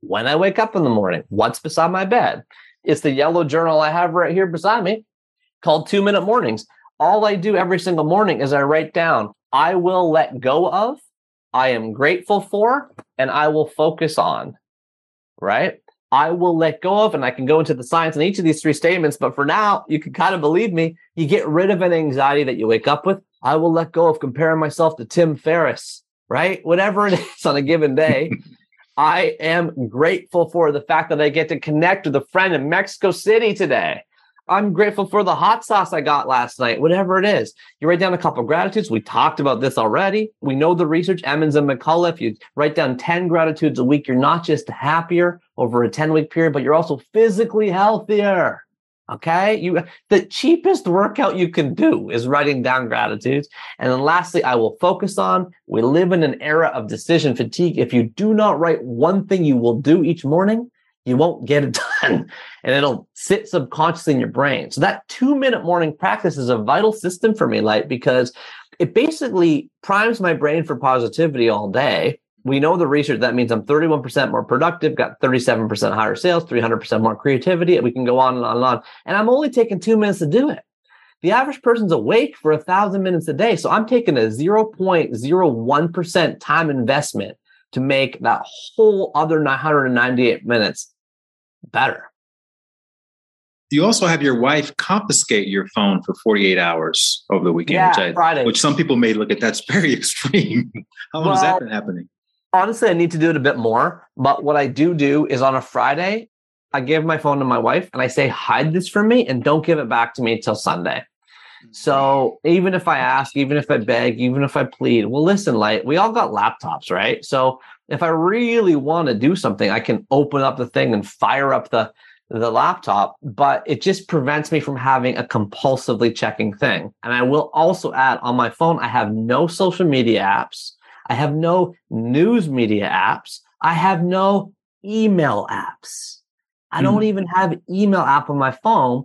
When I wake up in the morning, what's beside my bed? It's the yellow journal I have right here beside me called Two Minute Mornings. All I do every single morning is I write down, I will let go of, I am grateful for, and I will focus on. Right? I will let go of, and I can go into the science in each of these three statements. But for now, you can kind of believe me. You get rid of an anxiety that you wake up with. I will let go of comparing myself to Tim Ferriss, right? Whatever it is on a given day. I am grateful for the fact that I get to connect with a friend in Mexico City today. I'm grateful for the hot sauce I got last night, whatever it is. You write down a couple gratitudes. We talked about this already. We know the research, Emmons and McCullough. If you write down 10 gratitudes a week, you're not just happier over a 10 week period, but you're also physically healthier. Okay. You, the cheapest workout you can do is writing down gratitudes. And then lastly, I will focus on we live in an era of decision fatigue. If you do not write one thing you will do each morning, you won't get it done and it'll sit subconsciously in your brain. So that two minute morning practice is a vital system for me, like, because it basically primes my brain for positivity all day. We know the research that means I'm 31% more productive, got 37% higher sales, 300% more creativity. We can go on and on and on. And I'm only taking two minutes to do it. The average person's awake for a thousand minutes a day. So I'm taking a 0.01% time investment to make that whole other 998 minutes better. You also have your wife confiscate your phone for 48 hours over the weekend, yeah, which, I, which some people may look at that's very extreme. How long well, has that been happening? Honestly, I need to do it a bit more. But what I do do is on a Friday, I give my phone to my wife and I say, hide this from me and don't give it back to me until Sunday. So even if I ask, even if I beg, even if I plead, well, listen, like we all got laptops, right? So if I really want to do something, I can open up the thing and fire up the the laptop, but it just prevents me from having a compulsively checking thing. And I will also add on my phone, I have no social media apps. I have no news media apps. I have no email apps. I don't mm. even have email app on my phone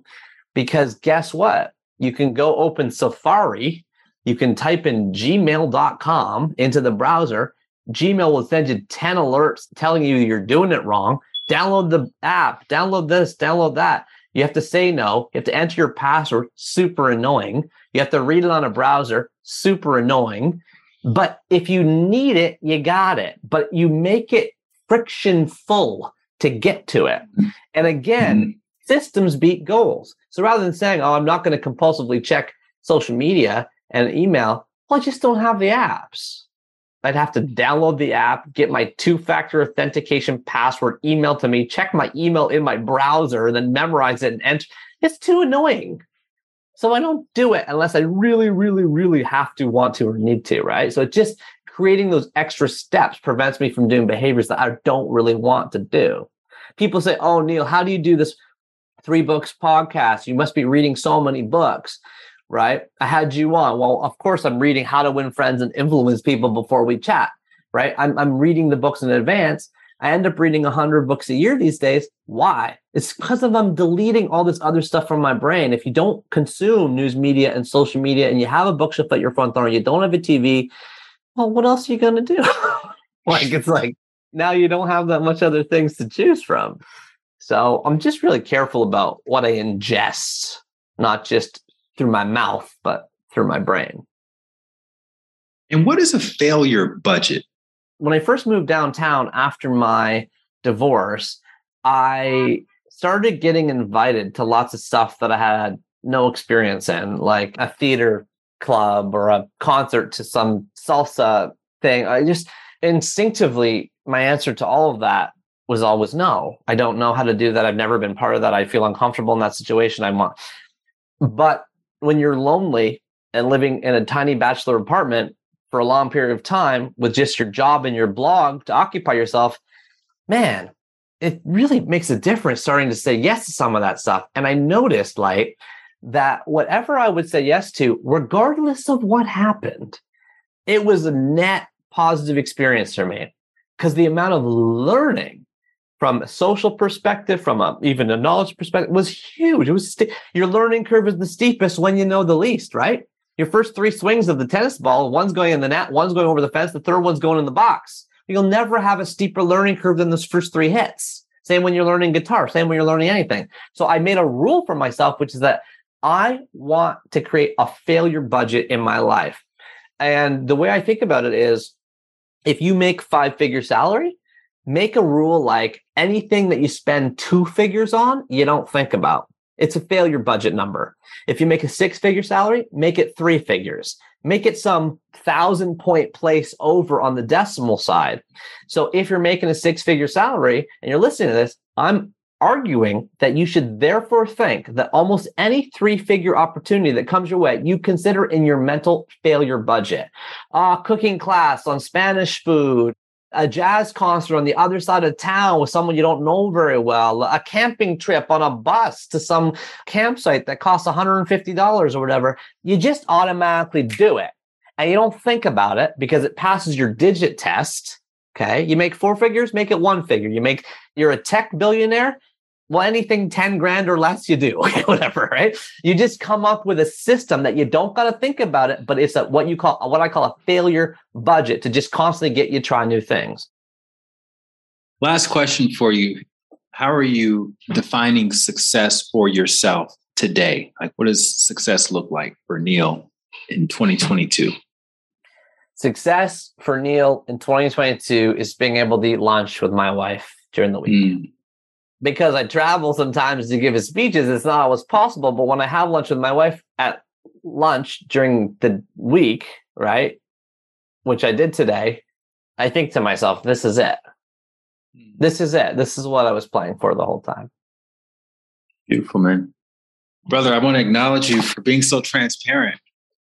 because guess what? You can go open Safari. You can type in gmail.com into the browser. Gmail will send you 10 alerts telling you you're doing it wrong download the app, download this, download that. You have to say no. You have to enter your password, super annoying. You have to read it on a browser, super annoying. But if you need it, you got it. But you make it friction full to get to it. And again, mm-hmm. systems beat goals. So rather than saying, oh, I'm not going to compulsively check social media and email, well, I just don't have the apps. I'd have to download the app, get my two factor authentication password emailed to me, check my email in my browser, and then memorize it and enter. It's too annoying. So I don't do it unless I really, really, really have to, want to, or need to, right? So just creating those extra steps prevents me from doing behaviors that I don't really want to do. People say, Oh, Neil, how do you do this three books podcast? You must be reading so many books right? I had you on. Well, of course, I'm reading How to Win Friends and Influence People before we chat, right? I'm, I'm reading the books in advance. I end up reading 100 books a year these days. Why? It's because of I'm deleting all this other stuff from my brain. If you don't consume news media and social media and you have a bookshelf at your front door and you don't have a TV, well, what else are you going to do? like, it's like now you don't have that much other things to choose from. So I'm just really careful about what I ingest, not just through my mouth, but through my brain. And what is a failure budget? When I first moved downtown after my divorce, I started getting invited to lots of stuff that I had no experience in, like a theater club or a concert to some salsa thing. I just instinctively, my answer to all of that was always no. I don't know how to do that. I've never been part of that. I feel uncomfortable in that situation. I want, but when you're lonely and living in a tiny bachelor apartment for a long period of time with just your job and your blog to occupy yourself, man, it really makes a difference starting to say yes to some of that stuff. And I noticed like that whatever I would say yes to, regardless of what happened, it was a net positive experience for me because the amount of learning from a social perspective, from a, even a knowledge perspective, was huge. It was st- your learning curve is the steepest when you know the least, right? Your first three swings of the tennis ball, one's going in the net, one's going over the fence, the third one's going in the box. You'll never have a steeper learning curve than those first three hits. Same when you're learning guitar, same when you're learning anything. So I made a rule for myself, which is that I want to create a failure budget in my life. And the way I think about it is if you make five figure salary, make a rule like anything that you spend two figures on, you don't think about. It's a failure budget number. If you make a six figure salary, make it three figures. Make it some thousand point place over on the decimal side. So if you're making a six figure salary and you're listening to this, I'm arguing that you should therefore think that almost any three figure opportunity that comes your way, you consider in your mental failure budget. Uh, cooking class on Spanish food, a jazz concert on the other side of town with someone you don't know very well, a camping trip on a bus to some campsite that costs $150 or whatever, you just automatically do it. And you don't think about it because it passes your digit test. Okay. You make four figures, make it one figure. You make, you're a tech billionaire, well, anything 10 grand or less you do, whatever, right? You just come up with a system that you don't got to think about it, but it's a, what you call, what I call a failure budget to just constantly get you try new things. Last question for you. How are you defining success for yourself today? Like, what does success look like for Neil in 2022? Success for Neil in 2022 is being able to eat lunch with my wife during the week. Mm because I travel sometimes to give speeches, it's not always possible. But when I have lunch with my wife at lunch during the week, right, which I did today, I think to myself, this is it. Hmm. This is it. This is what I was playing for the whole time. Beautiful, man. Brother, I want to acknowledge you for being so transparent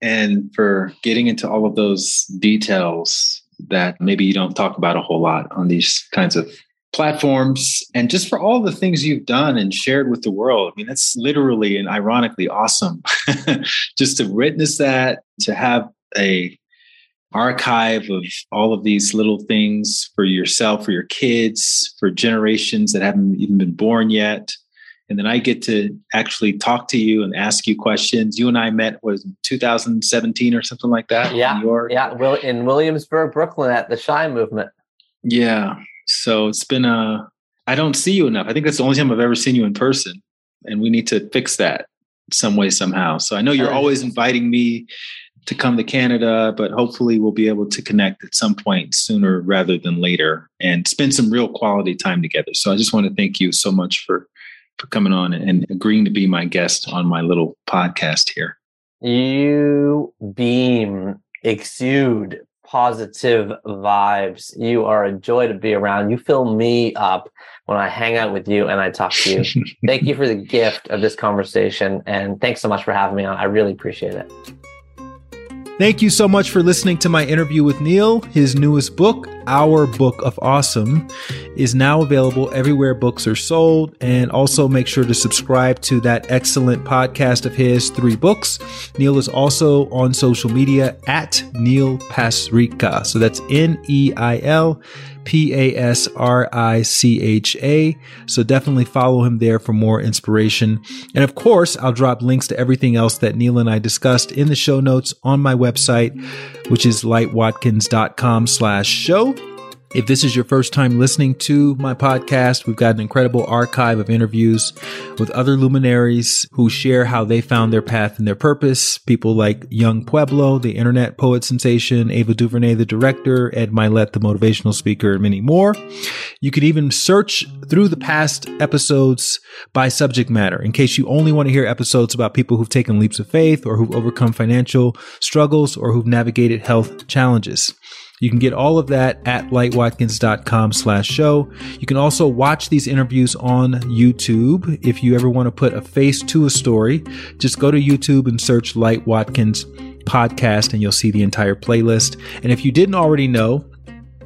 and for getting into all of those details that maybe you don't talk about a whole lot on these kinds of platforms and just for all the things you've done and shared with the world. I mean, that's literally and ironically awesome just to witness that, to have a archive of all of these little things for yourself, for your kids, for generations that haven't even been born yet. And then I get to actually talk to you and ask you questions. You and I met was 2017 or something like that. Yeah, yeah, in Williamsburg, Brooklyn, at the Shy Movement. Yeah, so it's been a. I don't see you enough. I think that's the only time I've ever seen you in person, and we need to fix that some way somehow. So I know you're always inviting me to come to Canada, but hopefully we'll be able to connect at some point sooner rather than later and spend some real quality time together. So I just want to thank you so much for for coming on and agreeing to be my guest on my little podcast here. You beam, exude positive vibes. You are a joy to be around. You fill me up when I hang out with you and I talk to you. Thank you for the gift of this conversation. And thanks so much for having me on. I really appreciate it. Thank you so much for listening to my interview with Neil. His newest book, Our Book of Awesome, is now available everywhere books are sold. And also make sure to subscribe to that excellent podcast of his, Three Books. Neil is also on social media at Neil Pasricha. So that's N E I L P A S R I C H A. So definitely follow him there for more inspiration. And of course, I'll drop links to everything else that Neil and I discussed in the show notes on my website, which is lightwatkins.com slash show. If this is your first time listening to my podcast, we've got an incredible archive of interviews with other luminaries who share how they found their path and their purpose. People like Young Pueblo, the internet poet sensation, Ava DuVernay, the director, Ed Mylett, the motivational speaker, and many more. You could even search through the past episodes by subject matter in case you only want to hear episodes about people who've taken leaps of faith or who've overcome financial struggles or who've navigated health challenges. You can get all of that at lightwatkins.com slash show. You can also watch these interviews on YouTube. If you ever want to put a face to a story, just go to YouTube and search Light Watkins podcast and you'll see the entire playlist. And if you didn't already know,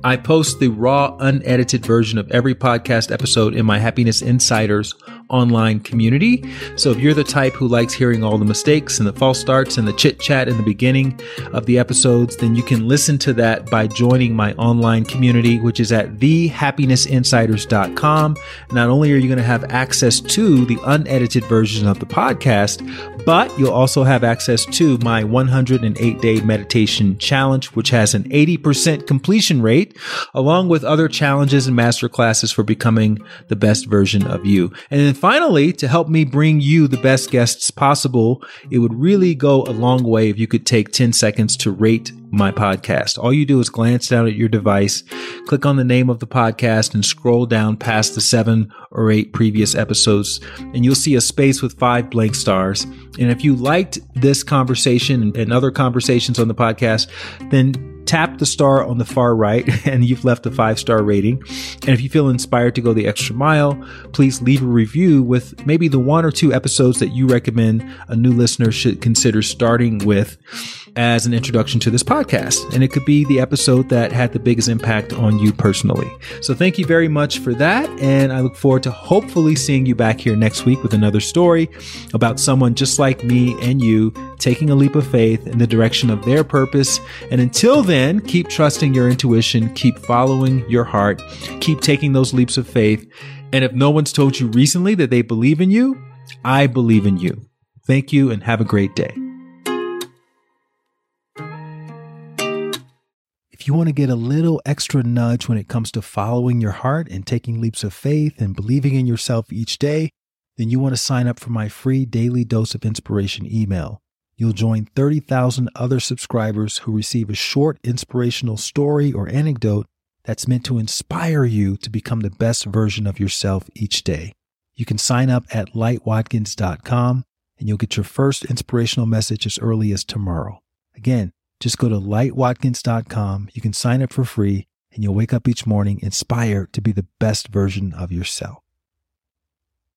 I post the raw, unedited version of every podcast episode in my Happiness Insiders online community. So if you're the type who likes hearing all the mistakes and the false starts and the chit chat in the beginning of the episodes, then you can listen to that by joining my online community, which is at thehappinessinsiders.com. Not only are you going to have access to the unedited version of the podcast, but you'll also have access to my 108 day meditation challenge, which has an 80% completion rate, along with other challenges and master classes for becoming the best version of you. And then finally, to help me bring you the best guests possible, it would really go a long way if you could take 10 seconds to rate my podcast. All you do is glance down at your device, click on the name of the podcast, and scroll down past the seven or eight previous episodes, and you'll see a space with five blank stars. And if you liked this conversation and other conversations on the podcast, then tap the star on the far right and you've left a five star rating. And if you feel inspired to go the extra mile, please leave a review with maybe the one or two episodes that you recommend a new listener should consider starting with as an introduction to this podcast. And it could be the episode that had the biggest impact on you personally. So thank you very much for that. And I look forward to hopefully seeing you back here next week with another story about someone just like me and you taking a leap of faith in the direction of their purpose. And until then, keep trusting your intuition, keep following your heart, keep taking those leaps of faith. And if no one's told you recently that they believe in you, I believe in you. Thank you and have a great day. If you want to get a little extra nudge when it comes to following your heart and taking leaps of faith and believing in yourself each day, then you want to sign up for my free daily dose of inspiration email. You'll join 30,000 other subscribers who receive a short inspirational story or anecdote that's meant to inspire you to become the best version of yourself each day. You can sign up at lightwatkins.com and you'll get your first inspirational message as early as tomorrow. Again, just go to lightwatkins.com. You can sign up for free and you'll wake up each morning inspired to be the best version of yourself.